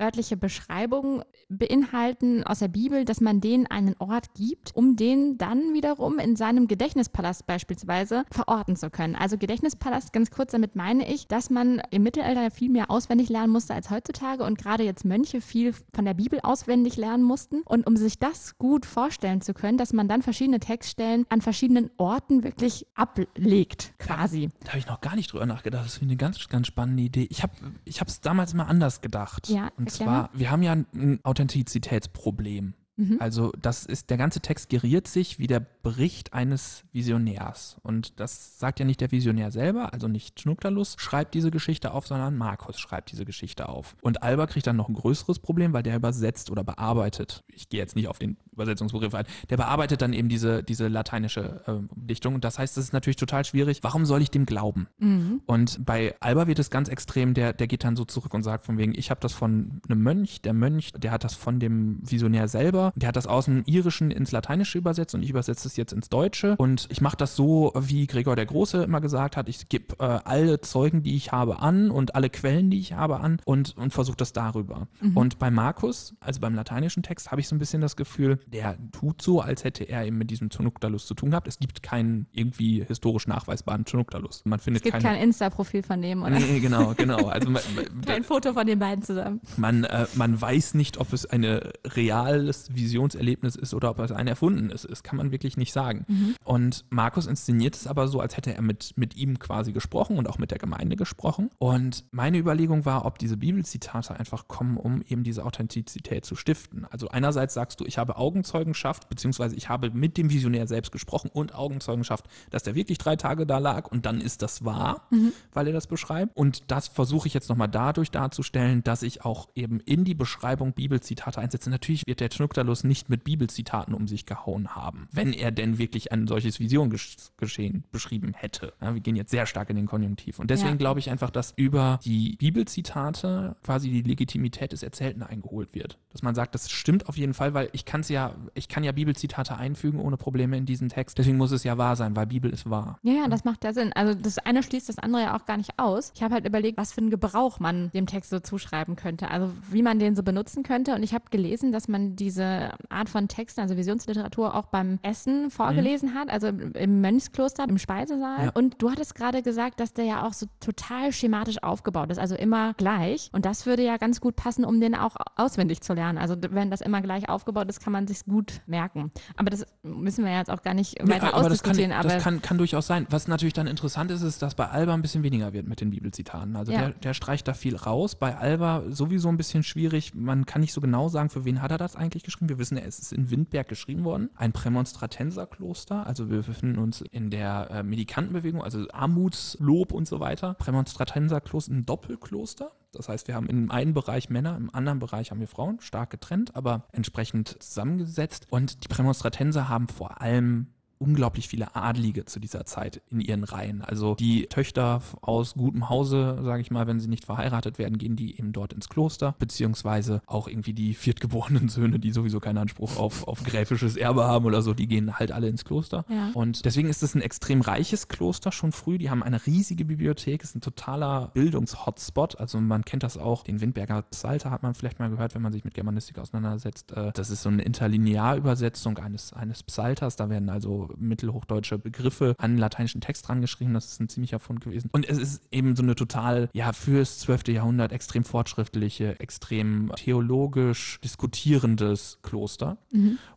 örtliche Beschreibungen beinhalten aus der Bibel, dass man denen einen Ort gibt, um den dann wiederum in seinem Gedächtnispalast beispielsweise verorten zu können. Also Gedächtnispalast, ganz kurz, damit meine ich, dass man im Mittelalter viel mehr auswendig lernen musste als heutzutage und gerade jetzt Mönche viel von der Bibel auswendig lernen mussten. Und um sich das gut vorstellen zu können, dass man dann verschiedene Textstellen an verschiedenen Orten wirklich ablegt, quasi. Da habe ich noch gar nicht drüber nachgedacht. Das ist eine ganz, ganz spannende Idee. Ich habe es damals mal anders gedacht. Ja, Und erklär zwar, mal. wir haben ja ein Authentizitätsproblem. Mhm. Also das ist, der ganze Text geriert sich wie der Bericht eines Visionärs. Und das sagt ja nicht der Visionär selber, also nicht Schnuckterlus schreibt diese Geschichte auf, sondern Markus schreibt diese Geschichte auf. Und Alba kriegt dann noch ein größeres Problem, weil der übersetzt oder bearbeitet. Ich gehe jetzt nicht auf den Übersetzungsbegriff ein. Der bearbeitet dann eben diese, diese lateinische äh, Dichtung. Und das heißt, es ist natürlich total schwierig. Warum soll ich dem glauben? Mhm. Und bei Alba wird es ganz extrem, der, der geht dann so zurück und sagt von wegen, ich habe das von einem Mönch, der Mönch, der hat das von dem Visionär selber, der hat das aus dem Irischen ins Lateinische übersetzt und ich übersetze es jetzt ins Deutsche und ich mache das so, wie Gregor der Große immer gesagt hat, ich gebe äh, alle Zeugen, die ich habe, an und alle Quellen, die ich habe, an und, und versuche das darüber. Und bei Markus, also beim lateinischen Text, habe ich so ein bisschen das Gefühl, der tut so, als hätte er eben mit diesem Tunuktalus zu tun gehabt. Es gibt keinen irgendwie historisch nachweisbaren Tunuktalus. Man Es findet gibt keine kein Insta-Profil von dem oder Nee, genau, genau. Also man, kein Foto von den beiden zusammen. man, äh, man weiß nicht, ob es ein reales Visionserlebnis ist oder ob es ein erfundenes ist. Kann man wirklich nicht sagen. Und Markus inszeniert es aber so, als hätte er mit, mit ihm quasi gesprochen und auch mit der Gemeinde gesprochen. Und meine Überlegung war, ob diese Bibelzitate einfach kommen, um eben diese Authentizität zu stiften. Also einerseits sagst du, ich habe Augenzeugenschaft, beziehungsweise ich habe mit dem Visionär selbst gesprochen und Augenzeugenschaft, dass der wirklich drei Tage da lag und dann ist das wahr, weil er das beschreibt. Und das versuche ich jetzt nochmal dadurch darzustellen, dass ich auch eben in die Beschreibung Bibelzitate einsetze. Natürlich wird der Schnukterlus nicht mit Bibelzitaten um sich gehauen haben, wenn er denn wirklich ein solches Visionsgeschehen beschrieben hätte. Ja, wir gehen jetzt sehr stark in den Konjunktiv. Und deswegen Ja. glaube ich einfach, dass über die Bibelzitate quasi die Legitimität des Erzählten eingeholt wird. Dass man sagt, das stimmt auf jeden Fall, weil ich kann es ja, ich kann ja Bibelzitate einfügen ohne Probleme in diesen Text. Deswegen muss es ja wahr sein, weil Bibel ist wahr. Ja, ja, das macht ja Sinn. Also das eine schließt das andere ja auch gar nicht aus. Ich habe halt überlegt, was für einen Gebrauch man dem Text so zuschreiben könnte. Also wie man den so benutzen könnte. Und ich habe gelesen, dass man diese Art von Texten, also Visionsliteratur, auch beim Essen vorgelesen hat, also im Mönchskloster, im Speisesaal. Ja. Und du hattest gerade gesagt, dass der ja auch so total schematisch aufgebaut ist, also immer gleich. Und das würde ja ganz gut passen, um den auch auswendig zu lernen. Also wenn das immer gleich aufgebaut ist, kann man sich gut merken. Aber das müssen wir ja jetzt auch gar nicht weiter aber das, kann, ausdiskutieren. aber das kann, kann durchaus sein. Was natürlich dann interessant ist, ist, dass bei Alba ein bisschen weniger wird mit den Bibelzitaten. Also Ja. der, der streicht da viel raus. Bei Alba sowieso ein bisschen schwierig. Man kann nicht so genau sagen, für wen hat er das eigentlich geschrieben. Wir wissen, es ist in Windberg geschrieben worden. Ein Prämonstratenserkloster. Also wir befinden uns in der äh, Medikantenbewegung, also Armutslob und so weiter. Prämonstratenserkloster, ein Doppelkloster. Das heißt, wir haben im einen Bereich Männer, im anderen Bereich haben wir Frauen, stark getrennt, aber entsprechend zusammengesetzt. Und die Prämonstratenser haben vor allem unglaublich viele Adlige zu dieser Zeit in ihren Reihen. Also die Töchter aus gutem Hause, sage ich mal, wenn sie nicht verheiratet werden, gehen die eben dort ins Kloster, beziehungsweise auch irgendwie die viertgeborenen Söhne, die sowieso keinen Anspruch auf, auf gräfisches Erbe haben oder so, die gehen halt alle ins Kloster. Ja. Und deswegen ist es ein extrem reiches Kloster schon früh. Die haben eine riesige Bibliothek, ist ein totaler Bildungshotspot. Also man kennt das auch. Den Windberger Psalter hat man vielleicht mal gehört, wenn man sich mit Germanistik auseinandersetzt. Äh, Das ist so eine Interlinearübersetzung eines, eines Psalters. Da werden also mittelhochdeutsche Begriffe an den lateinischen Text dran geschrieben. Das ist ein ziemlicher Fund gewesen. Und es ist eben so eine total, ja, fürs 12. Jahrhundert extrem fortschrittliche, extrem theologisch diskutierendes Kloster.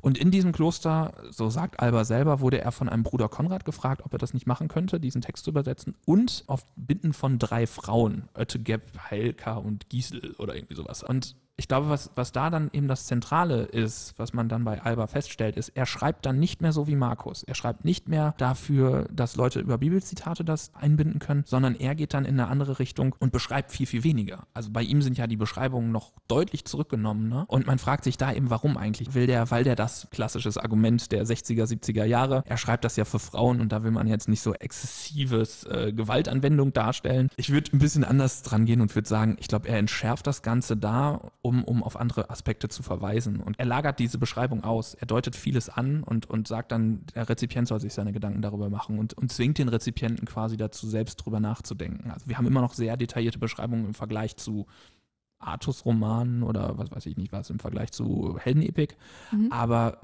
Und in diesem Kloster, so sagt Alba selber, wurde er von einem Bruder Konrad gefragt, ob er das nicht machen könnte, diesen Text zu übersetzen. Und auf Bitten von drei Frauen, Oettegeb, Heilka und Giesel oder irgendwie sowas. Und ich glaube, was, was da dann eben das Zentrale ist, was man dann bei Alba feststellt, ist, er schreibt dann nicht mehr so wie Markus. Er schreibt nicht mehr dafür, dass Leute über Bibelzitate das einbinden können, sondern er geht dann in eine andere Richtung und beschreibt viel, viel weniger. Also bei ihm sind ja die Beschreibungen noch deutlich zurückgenommen. Ne? Und man fragt sich da eben, warum eigentlich? Will der, weil der das klassisches Argument der 60er, 70er Jahre, er schreibt das ja für Frauen und da will man jetzt nicht so exzessives äh, Gewaltanwendung darstellen. Ich würde ein bisschen anders dran gehen und würde sagen, ich glaube, er entschärft das Ganze da, um, um auf andere Aspekte zu verweisen. Und er lagert diese Beschreibung aus. Er deutet vieles an und, und sagt dann, der Rezipient soll sich seine Gedanken darüber machen und, und zwingt den Rezipienten quasi dazu, selbst drüber nachzudenken. Also wir haben immer noch sehr detaillierte Beschreibungen im Vergleich zu Artus-Romanen oder was weiß ich nicht was im Vergleich zu Heldenepik. Mhm. Aber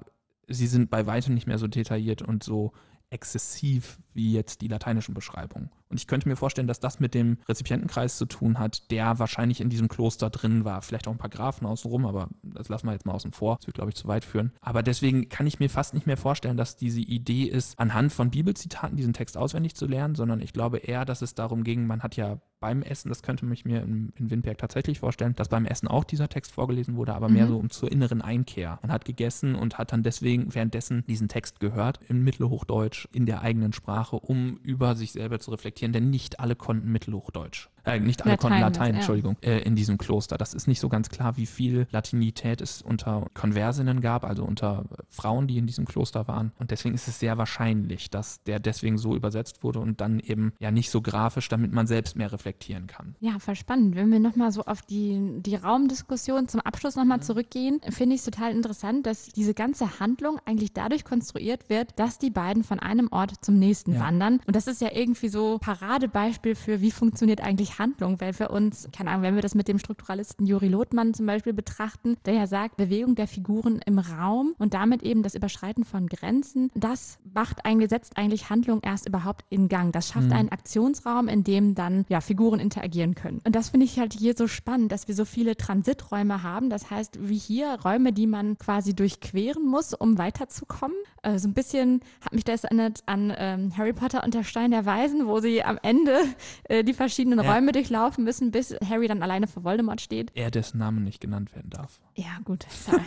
sie sind bei weitem nicht mehr so detailliert und so exzessiv wie jetzt die lateinischen Beschreibungen. Und ich könnte mir vorstellen, dass das mit dem Rezipientenkreis zu tun hat, der wahrscheinlich in diesem Kloster drin war. Vielleicht auch ein paar Grafen außenrum, aber das lassen wir jetzt mal außen vor. Das wird, glaube ich, zu weit führen. Aber deswegen kann ich mir fast nicht mehr vorstellen, dass diese Idee ist, anhand von Bibelzitaten diesen Text auswendig zu lernen, sondern ich glaube eher, dass es darum ging, man hat ja beim Essen, das könnte ich mir in, in Windberg tatsächlich vorstellen, dass beim Essen auch dieser Text vorgelesen wurde, aber mehr Mhm. so um zur inneren Einkehr. Man hat gegessen und hat dann deswegen währenddessen diesen Text gehört, im Mittelhochdeutsch, in der eigenen Sprache, um über sich selber zu reflektieren, denn nicht alle konnten Mittelhochdeutsch. Äh, nicht alle Latein, konnten Latein, ja. Entschuldigung, äh, in diesem Kloster. Das ist nicht so ganz klar, wie viel Latinität es unter Konversinnen gab, also unter Frauen, die in diesem Kloster waren. Und deswegen ist es sehr wahrscheinlich, dass der deswegen so übersetzt wurde und dann eben ja nicht so grafisch, damit man selbst mehr reflektieren kann. Ja, voll spannend. Wenn wir nochmal so auf die, die Raumdiskussion zum Abschluss nochmal zurückgehen, finde ich es total interessant, dass diese ganze Handlung eigentlich dadurch konstruiert wird, dass die beiden von einem Ort zum nächsten Ja. wandern. Und das ist ja irgendwie so Paradebeispiel für, wie funktioniert eigentlich Handlung, weil für uns, keine Ahnung, wenn wir das mit dem Strukturalisten Juri Lothmann zum Beispiel betrachten, der ja sagt, Bewegung der Figuren im Raum und damit eben das Überschreiten von Grenzen, das macht eigentlich, setzt eigentlich Handlung erst überhaupt in Gang. Das schafft einen Aktionsraum, in dem dann ja Figuren interagieren können. Und das finde ich halt hier so spannend, dass wir so viele Transiträume haben. Das heißt, wie hier Räume, die man quasi durchqueren muss, um weiterzukommen. Äh, so ein bisschen hat mich das erinnert an ähm, Harry Potter und der Stein der Weisen, wo sie am Ende äh, die verschiedenen Ja. Räume durchlaufen müssen, bis Harry dann alleine vor Voldemort steht. Er, dessen Name nicht genannt werden darf. Ja, gut. Sorry.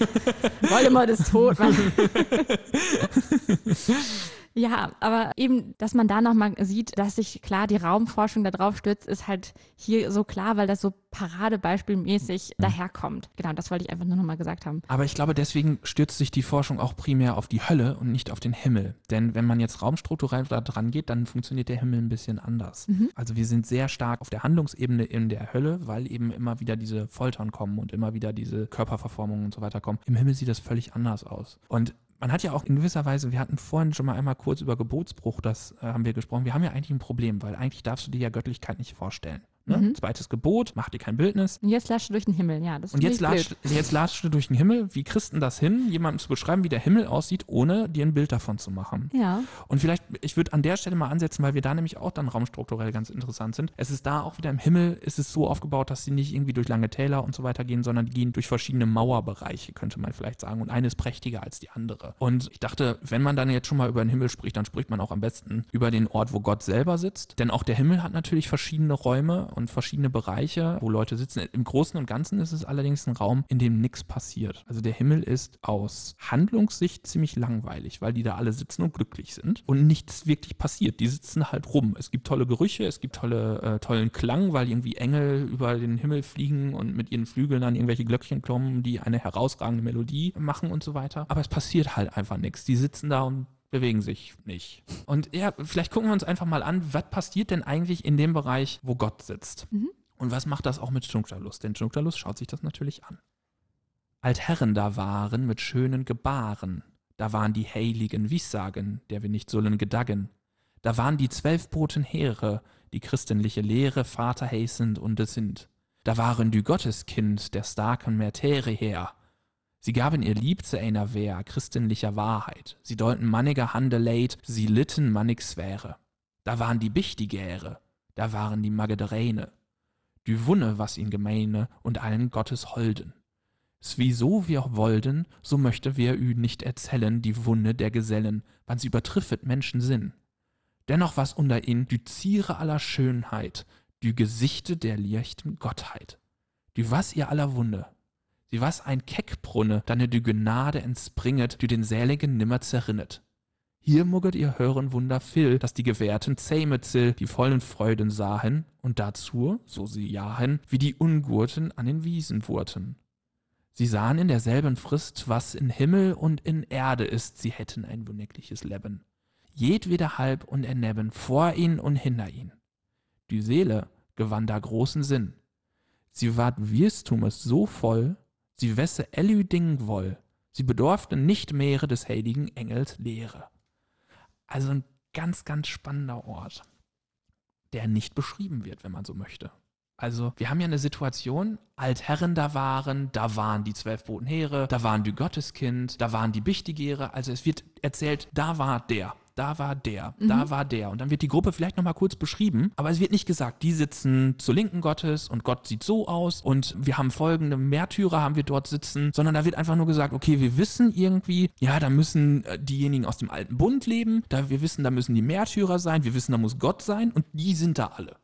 Voldemort ist tot. Ja, aber eben, dass man da nochmal sieht, dass sich klar die Raumforschung da drauf stützt, ist halt hier so klar, weil das so paradebeispielmäßig daherkommt. Genau, das wollte ich einfach nur nochmal gesagt haben. Aber ich glaube, deswegen stürzt sich die Forschung auch primär auf die Hölle und nicht auf den Himmel. Denn wenn man jetzt raumstrukturell da dran geht, dann funktioniert der Himmel ein bisschen anders. Also wir sind sehr stark auf der Handlungsebene in der Hölle, weil eben immer wieder diese Foltern kommen und immer wieder diese Körperverformungen und so weiter kommen. Im Himmel sieht das völlig anders aus. Und man hat ja auch in gewisser Weise, wir hatten vorhin schon mal einmal kurz über Gebotsbruch, das äh, haben wir gesprochen. Wir haben ja eigentlich ein Problem, weil eigentlich darfst du dir ja Göttlichkeit nicht vorstellen. Ne? Zweites Gebot, mach dir kein Bildnis. Und jetzt lascht du durch den Himmel, ja. Das ist Und jetzt latscht, jetzt latscht du durch den Himmel. Wie Christen das hin, jemandem zu beschreiben, wie der Himmel aussieht, ohne dir ein Bild davon zu machen? Ja. Und vielleicht, ich würde an der Stelle mal ansetzen, weil wir da nämlich auch dann raumstrukturell ganz interessant sind. Es ist da auch wieder im Himmel, ist es so aufgebaut, dass sie nicht irgendwie durch lange Täler und so weiter gehen, sondern die gehen durch verschiedene Mauerbereiche, könnte man vielleicht sagen. Und eine ist prächtiger als die andere. Und ich dachte, wenn man dann jetzt schon mal über den Himmel spricht, dann spricht man auch am besten über den Ort, wo Gott selber sitzt. Denn auch der Himmel hat natürlich verschiedene Räume und verschiedene Bereiche, wo Leute sitzen. Im Großen und Ganzen ist es allerdings ein Raum, in dem nichts passiert. Also der Himmel ist aus Handlungssicht ziemlich langweilig, weil die da alle sitzen und glücklich sind und nichts wirklich passiert. Die sitzen halt rum. Es gibt tolle Gerüche, es gibt tolle, äh, tollen Klang, weil irgendwie Engel über den Himmel fliegen und mit ihren Flügeln an irgendwelche Glöckchen klommen, die eine herausragende Melodie machen und so weiter. Aber es passiert halt einfach nichts. Die sitzen da und bewegen sich nicht. Und ja, vielleicht gucken wir uns einfach mal an, was passiert denn eigentlich in dem Bereich, wo Gott sitzt? Und was macht das auch mit Junktalus? Denn Junktalus schaut sich das natürlich an. Altherren da waren mit schönen Gebaren, da waren die heiligen Wiessagen, der wir nicht sollen gedaggen. Da waren die zwölf Boten Heere, die christliche Lehre Vater heißend und es sind. Da waren die Gotteskind der starken Mertere her. Sie gaben ihr Lieb zu einer Wehr christlicher Wahrheit. Sie deuten manniger Hande leid, sie litten mannig Sphäre. Da waren die Bichtigäre, da waren die Magdalene. Die Wunne, was ihn gemeine und allen Gottes Holden. S wieso wir wollten, so möchte wir ü nicht erzählen die Wunde der Gesellen, wann sie übertriffet Menschensinn. Dennoch was unter ihnen die Ziere aller Schönheit, die Gesichte der lichten Gottheit. Die was ihr aller Wunde. Sie was ein Keckbrunne, dann die Gnade entspringet, die den Säligen nimmer zerrinnet. Hier mugget ihr hören Wunder viel, dass die Gewährten Zähmezill die vollen Freuden sahen, und dazu, so sie jahen, wie die Ungurten an den Wiesen wurden. Sie sahen in derselben Frist, was in Himmel und in Erde ist, sie hätten ein wunderliches Leben. Jedweder halb und erneben, vor ihn und hinter ihn. Die Seele gewann da großen Sinn. Sie ward Wirstumes so voll, sie wesse ellü Ding woll, sie bedurfte nicht mehre des heiligen Engels Lehre. Also ein ganz, ganz spannender Ort, der nicht beschrieben wird, wenn man so möchte. Also wir haben ja eine Situation, Altherren da waren, da waren die zwölf Botenheere, da waren die Gotteskind, da waren die Bichtigere. Also es wird erzählt, da war der da war der, mhm. da war der. Und dann wird die Gruppe vielleicht nochmal kurz beschrieben, aber es wird nicht gesagt, die sitzen zur Linken Gottes und Gott sieht so aus und wir haben folgende Märtyrer haben wir dort sitzen, sondern da wird einfach nur gesagt, okay, wir wissen irgendwie, ja, da müssen äh, diejenigen aus dem alten Bund leben, da wir wissen, da müssen die Märtyrer sein, wir wissen, da muss Gott sein und die sind da alle.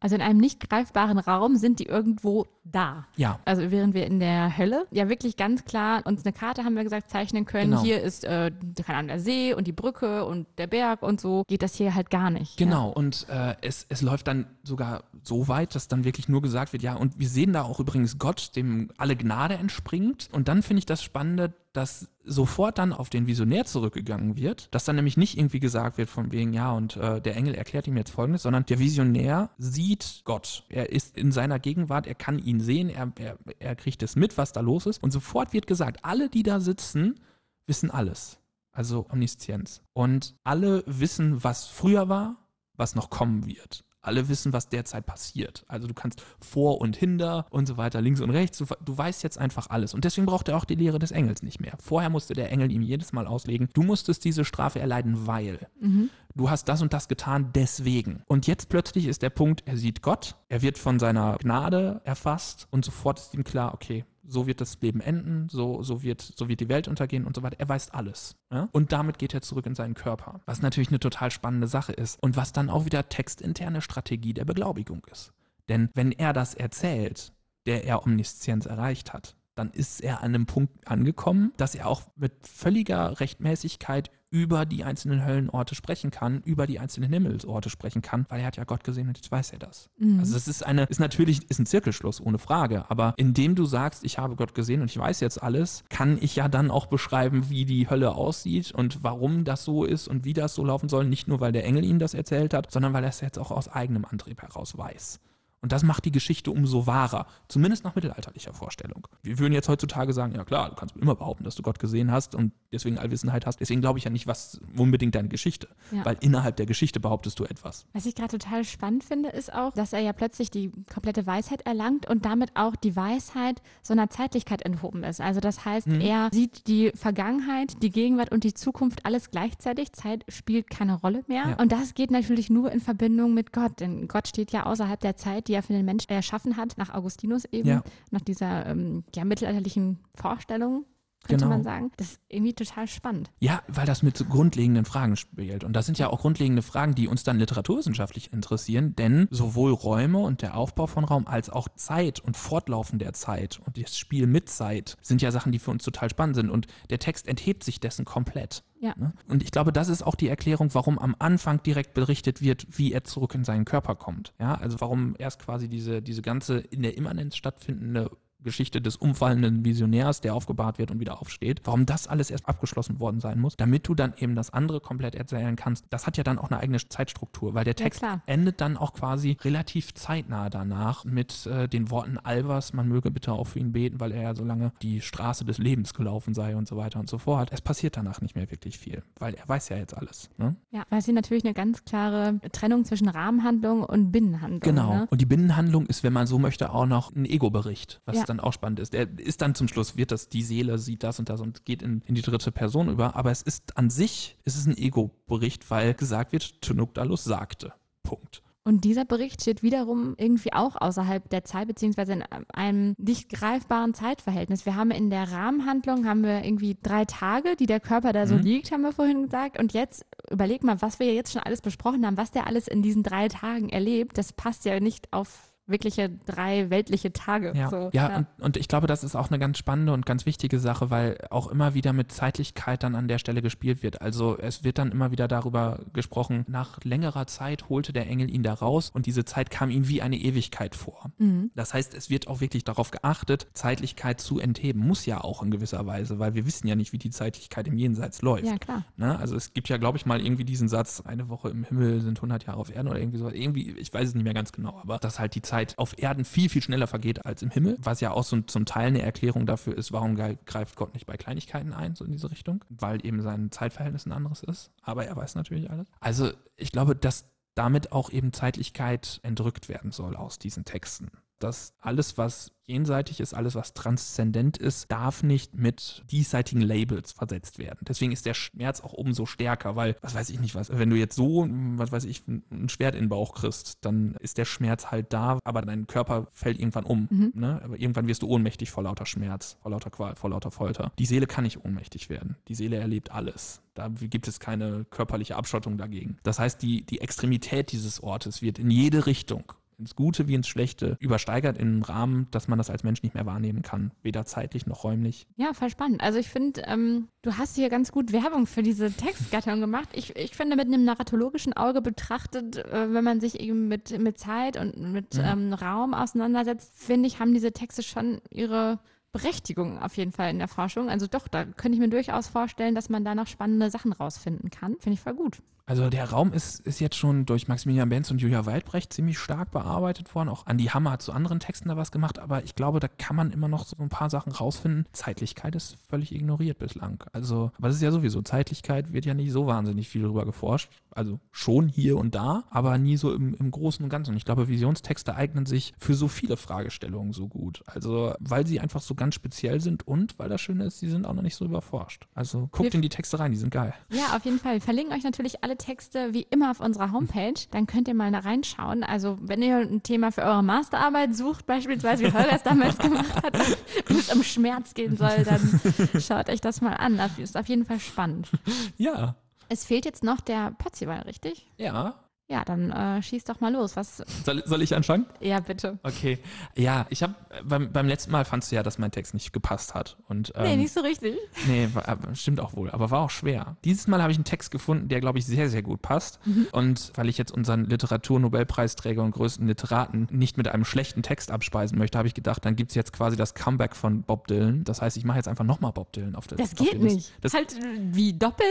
Also in einem nicht greifbaren Raum sind die irgendwo da. Ja. Also während wir in der Hölle ja wirklich ganz klar uns eine Karte haben wir gesagt zeichnen können. Genau. Hier ist äh, keine Ahnung, der See und die Brücke und der Berg und so geht das hier halt gar nicht. Genau. Ja. Und äh, es, es läuft dann sogar so weit, dass dann wirklich nur gesagt wird, ja. Und wir sehen da auch übrigens Gott, dem alle Gnade entspringt. Und dann finde ich das Spannende, dass sofort dann auf den Visionär zurückgegangen wird, dass dann nämlich nicht irgendwie gesagt wird von wegen, ja, und äh, der Engel erklärt ihm jetzt Folgendes, sondern der Visionär sieht Gott. Er ist in seiner Gegenwart, er kann ihn sehen, er, er, er kriegt es mit, was da los ist. Und sofort wird gesagt, alle, die da sitzen, wissen alles. Also Omniszienz. Und alle wissen, was früher war, was noch kommen wird alle wissen, was derzeit passiert. Also du kannst vor und hinter und so weiter, links und rechts. Du, du, weißt jetzt einfach alles. Und deswegen braucht er auch die Lehre des Engels nicht mehr. Vorher musste der Engel ihm jedes Mal auslegen, du musstest diese Strafe erleiden, weil. Mhm. Du hast das und das getan, deswegen. Und jetzt plötzlich ist der Punkt, er sieht Gott, er wird von seiner Gnade erfasst und sofort ist ihm klar, okay, so wird das Leben enden, so, so, wird, so wird die Welt untergehen und so weiter. Er weiß alles. Ja? Und damit geht er zurück in seinen Körper. Was natürlich eine total spannende Sache ist. Und was dann auch wieder textinterne Strategie der Beglaubigung ist. Denn wenn er das erzählt, der er Omniszienz erreicht hat, dann ist er an einem Punkt angekommen, dass er auch mit völliger Rechtmäßigkeit über die einzelnen Höllenorte sprechen kann, über die einzelnen Himmelsorte sprechen kann, weil er hat ja Gott gesehen und jetzt weiß er das. Mhm. Also das ist eine, ist natürlich, ist ein Zirkelschluss, ohne Frage, aber indem du sagst, ich habe Gott gesehen und ich weiß jetzt alles, kann ich ja dann auch beschreiben, wie die Hölle aussieht und warum das so ist und wie das so laufen soll, nicht nur, weil der Engel ihm das erzählt hat, sondern weil er es jetzt auch aus eigenem Antrieb heraus weiß. Und das macht die Geschichte umso wahrer, zumindest nach mittelalterlicher Vorstellung. Wir würden jetzt heutzutage sagen, ja klar, du kannst immer behaupten, dass du Gott gesehen hast und deswegen Allwissenheit hast. Deswegen glaube ich ja nicht, was unbedingt deine Geschichte, ja. weil innerhalb der Geschichte behauptest du etwas. Was ich gerade total spannend finde, ist auch, dass er ja plötzlich die komplette Weisheit erlangt und damit auch die Weisheit so einer Zeitlichkeit enthoben ist. Also das heißt, mhm. er sieht die Vergangenheit, die Gegenwart und die Zukunft alles gleichzeitig. Zeit spielt keine Rolle mehr. Ja. Und das geht natürlich nur in Verbindung mit Gott, denn Gott steht ja außerhalb der Zeit, die er für den Mensch erschaffen hat, nach Augustinus eben, ja. nach dieser ähm, ja, mittelalterlichen Vorstellung könnte genau. man sagen. Das ist irgendwie total spannend. Ja, weil das mit grundlegenden Fragen spielt. Und das sind ja auch grundlegende Fragen, die uns dann literaturwissenschaftlich interessieren, denn sowohl Räume und der Aufbau von Raum als auch Zeit und Fortlaufen der Zeit und das Spiel mit Zeit sind ja Sachen, die für uns total spannend sind. Und der Text enthebt sich dessen komplett. Ja. Ne? Und ich glaube, das ist auch die Erklärung, warum am Anfang direkt berichtet wird, wie er zurück in seinen Körper kommt. Ja, also warum erst quasi diese, diese ganze in der Immanenz stattfindende Geschichte des umfallenden Visionärs, der aufgebahrt wird und wieder aufsteht, warum das alles erst abgeschlossen worden sein muss, damit du dann eben das andere komplett erzählen kannst. Das hat ja dann auch eine eigene Zeitstruktur, weil der Text ja, endet dann auch quasi relativ zeitnah danach mit äh, den Worten Albers, man möge bitte auch für ihn beten, weil er ja so lange die Straße des Lebens gelaufen sei und so weiter und so fort. Es passiert danach nicht mehr wirklich viel, weil er weiß ja jetzt alles. Ne? Ja, weil es hier natürlich eine ganz klare Trennung zwischen Rahmenhandlung und Binnenhandlung. Genau. Ne? Und die Binnenhandlung ist, wenn man so möchte, auch noch ein Ego-Bericht, was ja dann auch spannend ist. Er ist dann zum Schluss, wird das, die Seele sieht das und das und geht in, in die dritte Person über. Aber es ist an sich, es ist ein Ego-Bericht, weil gesagt wird, Tunukdalus sagte. Punkt. Und dieser Bericht steht wiederum irgendwie auch außerhalb der Zeit, beziehungsweise in einem nicht greifbaren Zeitverhältnis. Wir haben in der Rahmenhandlung haben wir irgendwie drei Tage, die der Körper da so mhm. liegt, haben wir vorhin gesagt. Und jetzt überleg mal, was wir jetzt schon alles besprochen haben, was der alles in diesen drei Tagen erlebt. Das passt ja nicht auf wirkliche drei weltliche Tage. Ja, so, ja, ja. Und, und, ich glaube, das ist auch eine ganz spannende und ganz wichtige Sache, weil auch immer wieder mit Zeitlichkeit dann an der Stelle gespielt wird. Also es wird dann immer wieder darüber gesprochen, nach längerer Zeit holte der Engel ihn da raus und diese Zeit kam ihm wie eine Ewigkeit vor. Mhm. Das heißt, es wird auch wirklich darauf geachtet, Zeitlichkeit zu entheben. Muss ja auch in gewisser Weise, weil wir wissen ja nicht, wie die Zeitlichkeit im Jenseits läuft. Ja, klar. Ne? Also es gibt ja, glaube ich, mal irgendwie diesen Satz, eine Woche im Himmel sind 100 Jahre auf Erden oder irgendwie sowas. Irgendwie, ich weiß es nicht mehr ganz genau, aber dass halt die Zeit Zeit auf Erden viel, viel schneller vergeht als im Himmel, was ja auch so zum Teil eine Erklärung dafür ist, warum greift Gott nicht bei Kleinigkeiten ein, so in diese Richtung, weil eben sein Zeitverhältnis ein anderes ist. Aber er weiß natürlich alles. Also ich glaube, dass damit auch eben Zeitlichkeit entrückt werden soll aus diesen Texten. Dass alles, was jenseitig ist, alles, was transzendent ist, darf nicht mit diesseitigen Labels versetzt werden. Deswegen ist der Schmerz auch umso stärker, weil, was weiß ich nicht was, wenn du jetzt so, was weiß ich, ein Schwert in den Bauch kriegst, dann ist der Schmerz halt da, aber dein Körper fällt irgendwann um. Mhm. Ne? Aber irgendwann wirst du ohnmächtig vor lauter Schmerz, vor lauter Qual, vor lauter Folter. Die Seele kann nicht ohnmächtig werden. Die Seele erlebt alles. Da gibt es keine körperliche Abschottung dagegen. Das heißt, die, die Extremität dieses Ortes wird in jede Richtung ins Gute wie ins Schlechte übersteigert in einem Rahmen, dass man das als Mensch nicht mehr wahrnehmen kann, weder zeitlich noch räumlich. Ja, voll spannend. Also ich finde, ähm, du hast hier ganz gut Werbung für diese Textgattung gemacht. Ich, ich finde, mit einem narratologischen Auge betrachtet, äh, wenn man sich eben mit, mit Zeit und mit mhm. ähm, Raum auseinandersetzt, finde ich, haben diese Texte schon ihre Berechtigung auf jeden Fall in der Forschung. Also doch, da könnte ich mir durchaus vorstellen, dass man da noch spannende Sachen rausfinden kann. Finde ich voll gut. Also der Raum ist, ist jetzt schon durch Maximilian Benz und Julia Weidbrecht ziemlich stark bearbeitet worden. Auch Andi Hammer hat zu anderen Texten da was gemacht, aber ich glaube, da kann man immer noch so ein paar Sachen rausfinden. Zeitlichkeit ist völlig ignoriert bislang. Also, aber das ist ja sowieso, Zeitlichkeit wird ja nicht so wahnsinnig viel darüber geforscht. Also schon hier und da, aber nie so im, im Großen und Ganzen. Und ich glaube, Visionstexte eignen sich für so viele Fragestellungen so gut. Also, weil sie einfach so ganz speziell sind und weil das Schöne ist, sie sind auch noch nicht so überforscht. Also guckt in die Texte rein, die sind geil. Ja, auf jeden Fall. Wir verlinken euch natürlich alle Texte wie immer auf unserer Homepage. Dann könnt ihr mal da reinschauen. Also wenn ihr ein Thema für eure Masterarbeit sucht, beispielsweise wie Holger es damals gemacht hat, wenn es um Schmerz gehen soll, dann schaut euch das mal an. Das ist auf jeden Fall spannend. Ja. Es fehlt jetzt noch der Potzival, richtig? Ja. Ja, dann äh, schieß doch mal los. Was? Soll, soll ich anfangen? Ja, bitte. Okay. Ja, ich habe beim, beim letzten Mal fandst du ja, dass mein Text nicht gepasst hat. Und, ähm, nee, nicht so richtig. Nee, war, äh, stimmt auch wohl, aber war auch schwer. Dieses Mal habe ich einen Text gefunden, der, glaube ich, sehr, sehr gut passt. Mhm. Und weil ich jetzt unseren Literaturnobelpreisträger und größten Literaten nicht mit einem schlechten Text abspeisen möchte, habe ich gedacht, dann gibt es jetzt quasi das Comeback von Bob Dylan. Das heißt, ich mache jetzt einfach nochmal Bob Dylan auf der Das geht nicht. Das, halt wie Doppel?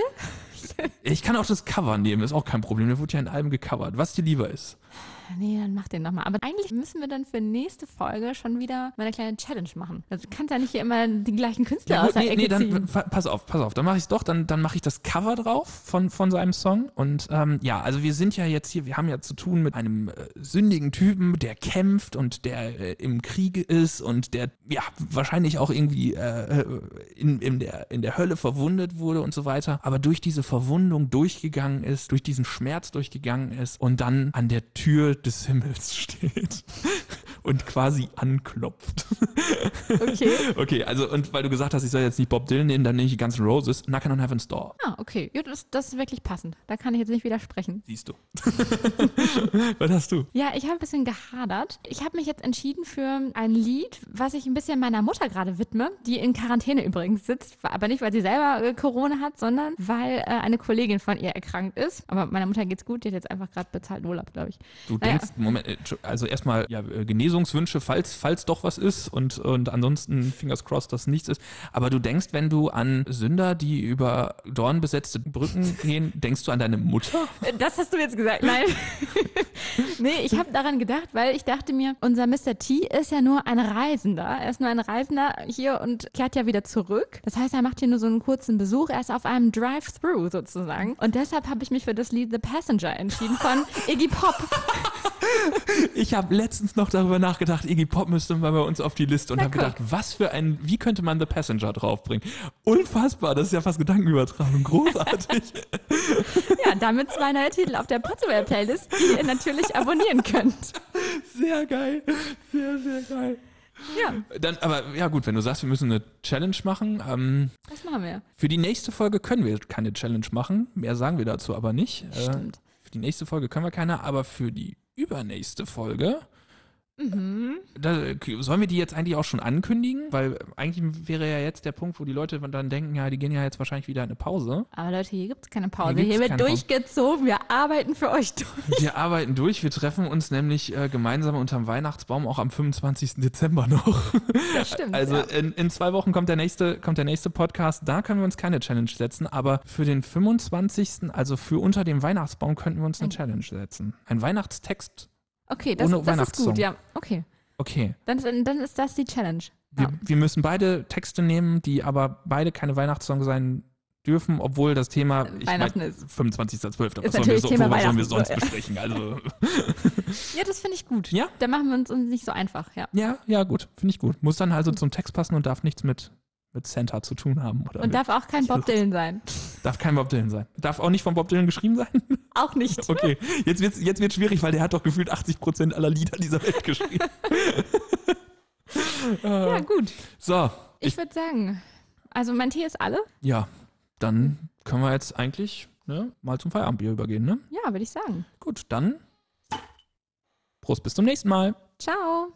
ich kann auch das Cover nehmen, ist auch kein Problem. Der wurde ja in Alben gecovert. Was dir lieber ist. Nee, dann mach den nochmal. Aber eigentlich müssen wir dann für nächste Folge schon wieder mal eine kleine Challenge machen. Also du kannst ja nicht hier immer die gleichen Künstler ja, gut, aus der nee, Ecke nee, dann ziehen. pass auf, pass auf. Dann mache ich es doch. Dann, dann mache ich das Cover drauf von, von seinem Song. Und ähm, ja, also wir sind ja jetzt hier, wir haben ja zu tun mit einem äh, sündigen Typen, der kämpft und der äh, im Kriege ist und der ja wahrscheinlich auch irgendwie äh, in, in, der, in der Hölle verwundet wurde und so weiter. Aber durch diese Verwundung durchgegangen ist, durch diesen Schmerz durchgegangen ist und dann an der Tür des Himmels steht und quasi anklopft. Okay. Okay, also und weil du gesagt hast, ich soll jetzt nicht Bob Dylan nehmen, dann nehme ich Guns N' Roses, Knockin' on Heaven's Door. Ah, okay. Ja, das, das ist wirklich passend. Da kann ich jetzt nicht widersprechen. Siehst du. Was hast du? Ja, ich habe ein bisschen gehadert. Ich habe mich jetzt entschieden für ein Lied, was ich ein bisschen meiner Mutter gerade widme, die in Quarantäne übrigens sitzt, aber nicht, weil sie selber äh, Corona hat, sondern weil äh, eine Kollegin von ihr erkrankt ist. Aber meiner Mutter geht's gut, die hat jetzt einfach gerade bezahlten Urlaub, glaube ich. Du naja. denkst, Moment, äh, also erstmal ja, äh, Genesungswünsche, falls, falls doch was ist und, und ansonsten fingers crossed, dass nichts ist. Aber du denkst, wenn du an Sünder, die über dornbesetzte Brücken gehen, denkst du an deine Mutter? Das hast du jetzt gesagt, nein. nee, ich habe daran gedacht, weil ich dachte mir, unser Mr. T ist ja nur ein Reisender. Er ist nur ein Reisender hier und kehrt ja wieder zurück. Das heißt, er macht hier nur so einen kurzen Besuch. Er ist auf einem Drive-Thru sozusagen. Und deshalb habe ich mich für das Lied The Passenger entschieden von Iggy Pop. ich habe letztens noch darüber nachgedacht, Iggy Pop müsste mal bei uns auf die Liste und habe gedacht, was für ein, wie könnte man The Passenger draufbringen? Unfassbar, das ist ja fast Gedankenübertragung, großartig. ja, damit zwei neue Titel auf der Potsdam Playlist, die ihr natürlich abonnieren könnt. Sehr geil, sehr, sehr geil. Ja. Dann, aber ja gut, wenn du sagst, wir müssen eine Challenge machen. Ähm, Was machen wir? Für die nächste Folge können wir keine Challenge machen. Mehr sagen wir dazu aber nicht. Äh, Stimmt. Äh, für die nächste Folge können wir keine, aber für die übernächste Folge Mhm. Da, sollen wir die jetzt eigentlich auch schon ankündigen? Weil eigentlich wäre ja jetzt der Punkt, wo die Leute dann denken, ja, die gehen ja jetzt wahrscheinlich wieder in eine Pause. Aber Leute, hier gibt es keine Pause. Hier, hier wird durchgezogen. Wir arbeiten für euch durch. Wir arbeiten durch. Wir treffen uns nämlich äh, gemeinsam unterm Weihnachtsbaum auch am 25. Dezember noch. Das stimmt. Also ja. in, in zwei Wochen kommt der, nächste, kommt der nächste Podcast. Da können wir uns keine Challenge setzen. Aber für den 25., also für unter dem Weihnachtsbaum, könnten wir uns eine Challenge setzen. Ein Weihnachtstext Okay, das, Ohne das ist gut, ja. Okay. Okay. Dann, dann ist das die Challenge. Wir, ja. wir, müssen beide Texte nehmen, die aber beide keine Weihnachtssongs sein dürfen, obwohl das Thema ich Weihnachten mein, ist. 25.12. Was, Ist sollen wir, natürlich so, Thema was sollen wir sonst so, ja. besprechen? Also, Ja, das finde ich gut. Ja. Da machen wir uns nicht so einfach, ja. ja, ja, gut, finde ich gut. Muss dann also zum Text passen und darf nichts mit, mit Santa zu tun haben. Oder Und darf auch kein Bob Dylan sein. darf kein Bob Dylan sein. Darf auch nicht von Bob Dylan geschrieben sein? Auch nicht. Okay, jetzt wird's jetzt wird's schwierig, weil der hat doch gefühlt 80% aller Lieder dieser Welt geschrieben. Ja, gut. So, Ich würde sagen, also mein Tee ist alle. ja, dann können wir jetzt eigentlich ne, mal zum Feierabendbier übergehen, ne? Ja, würde ich sagen. Gut, dann Prost, bis zum nächsten Mal. Ciao.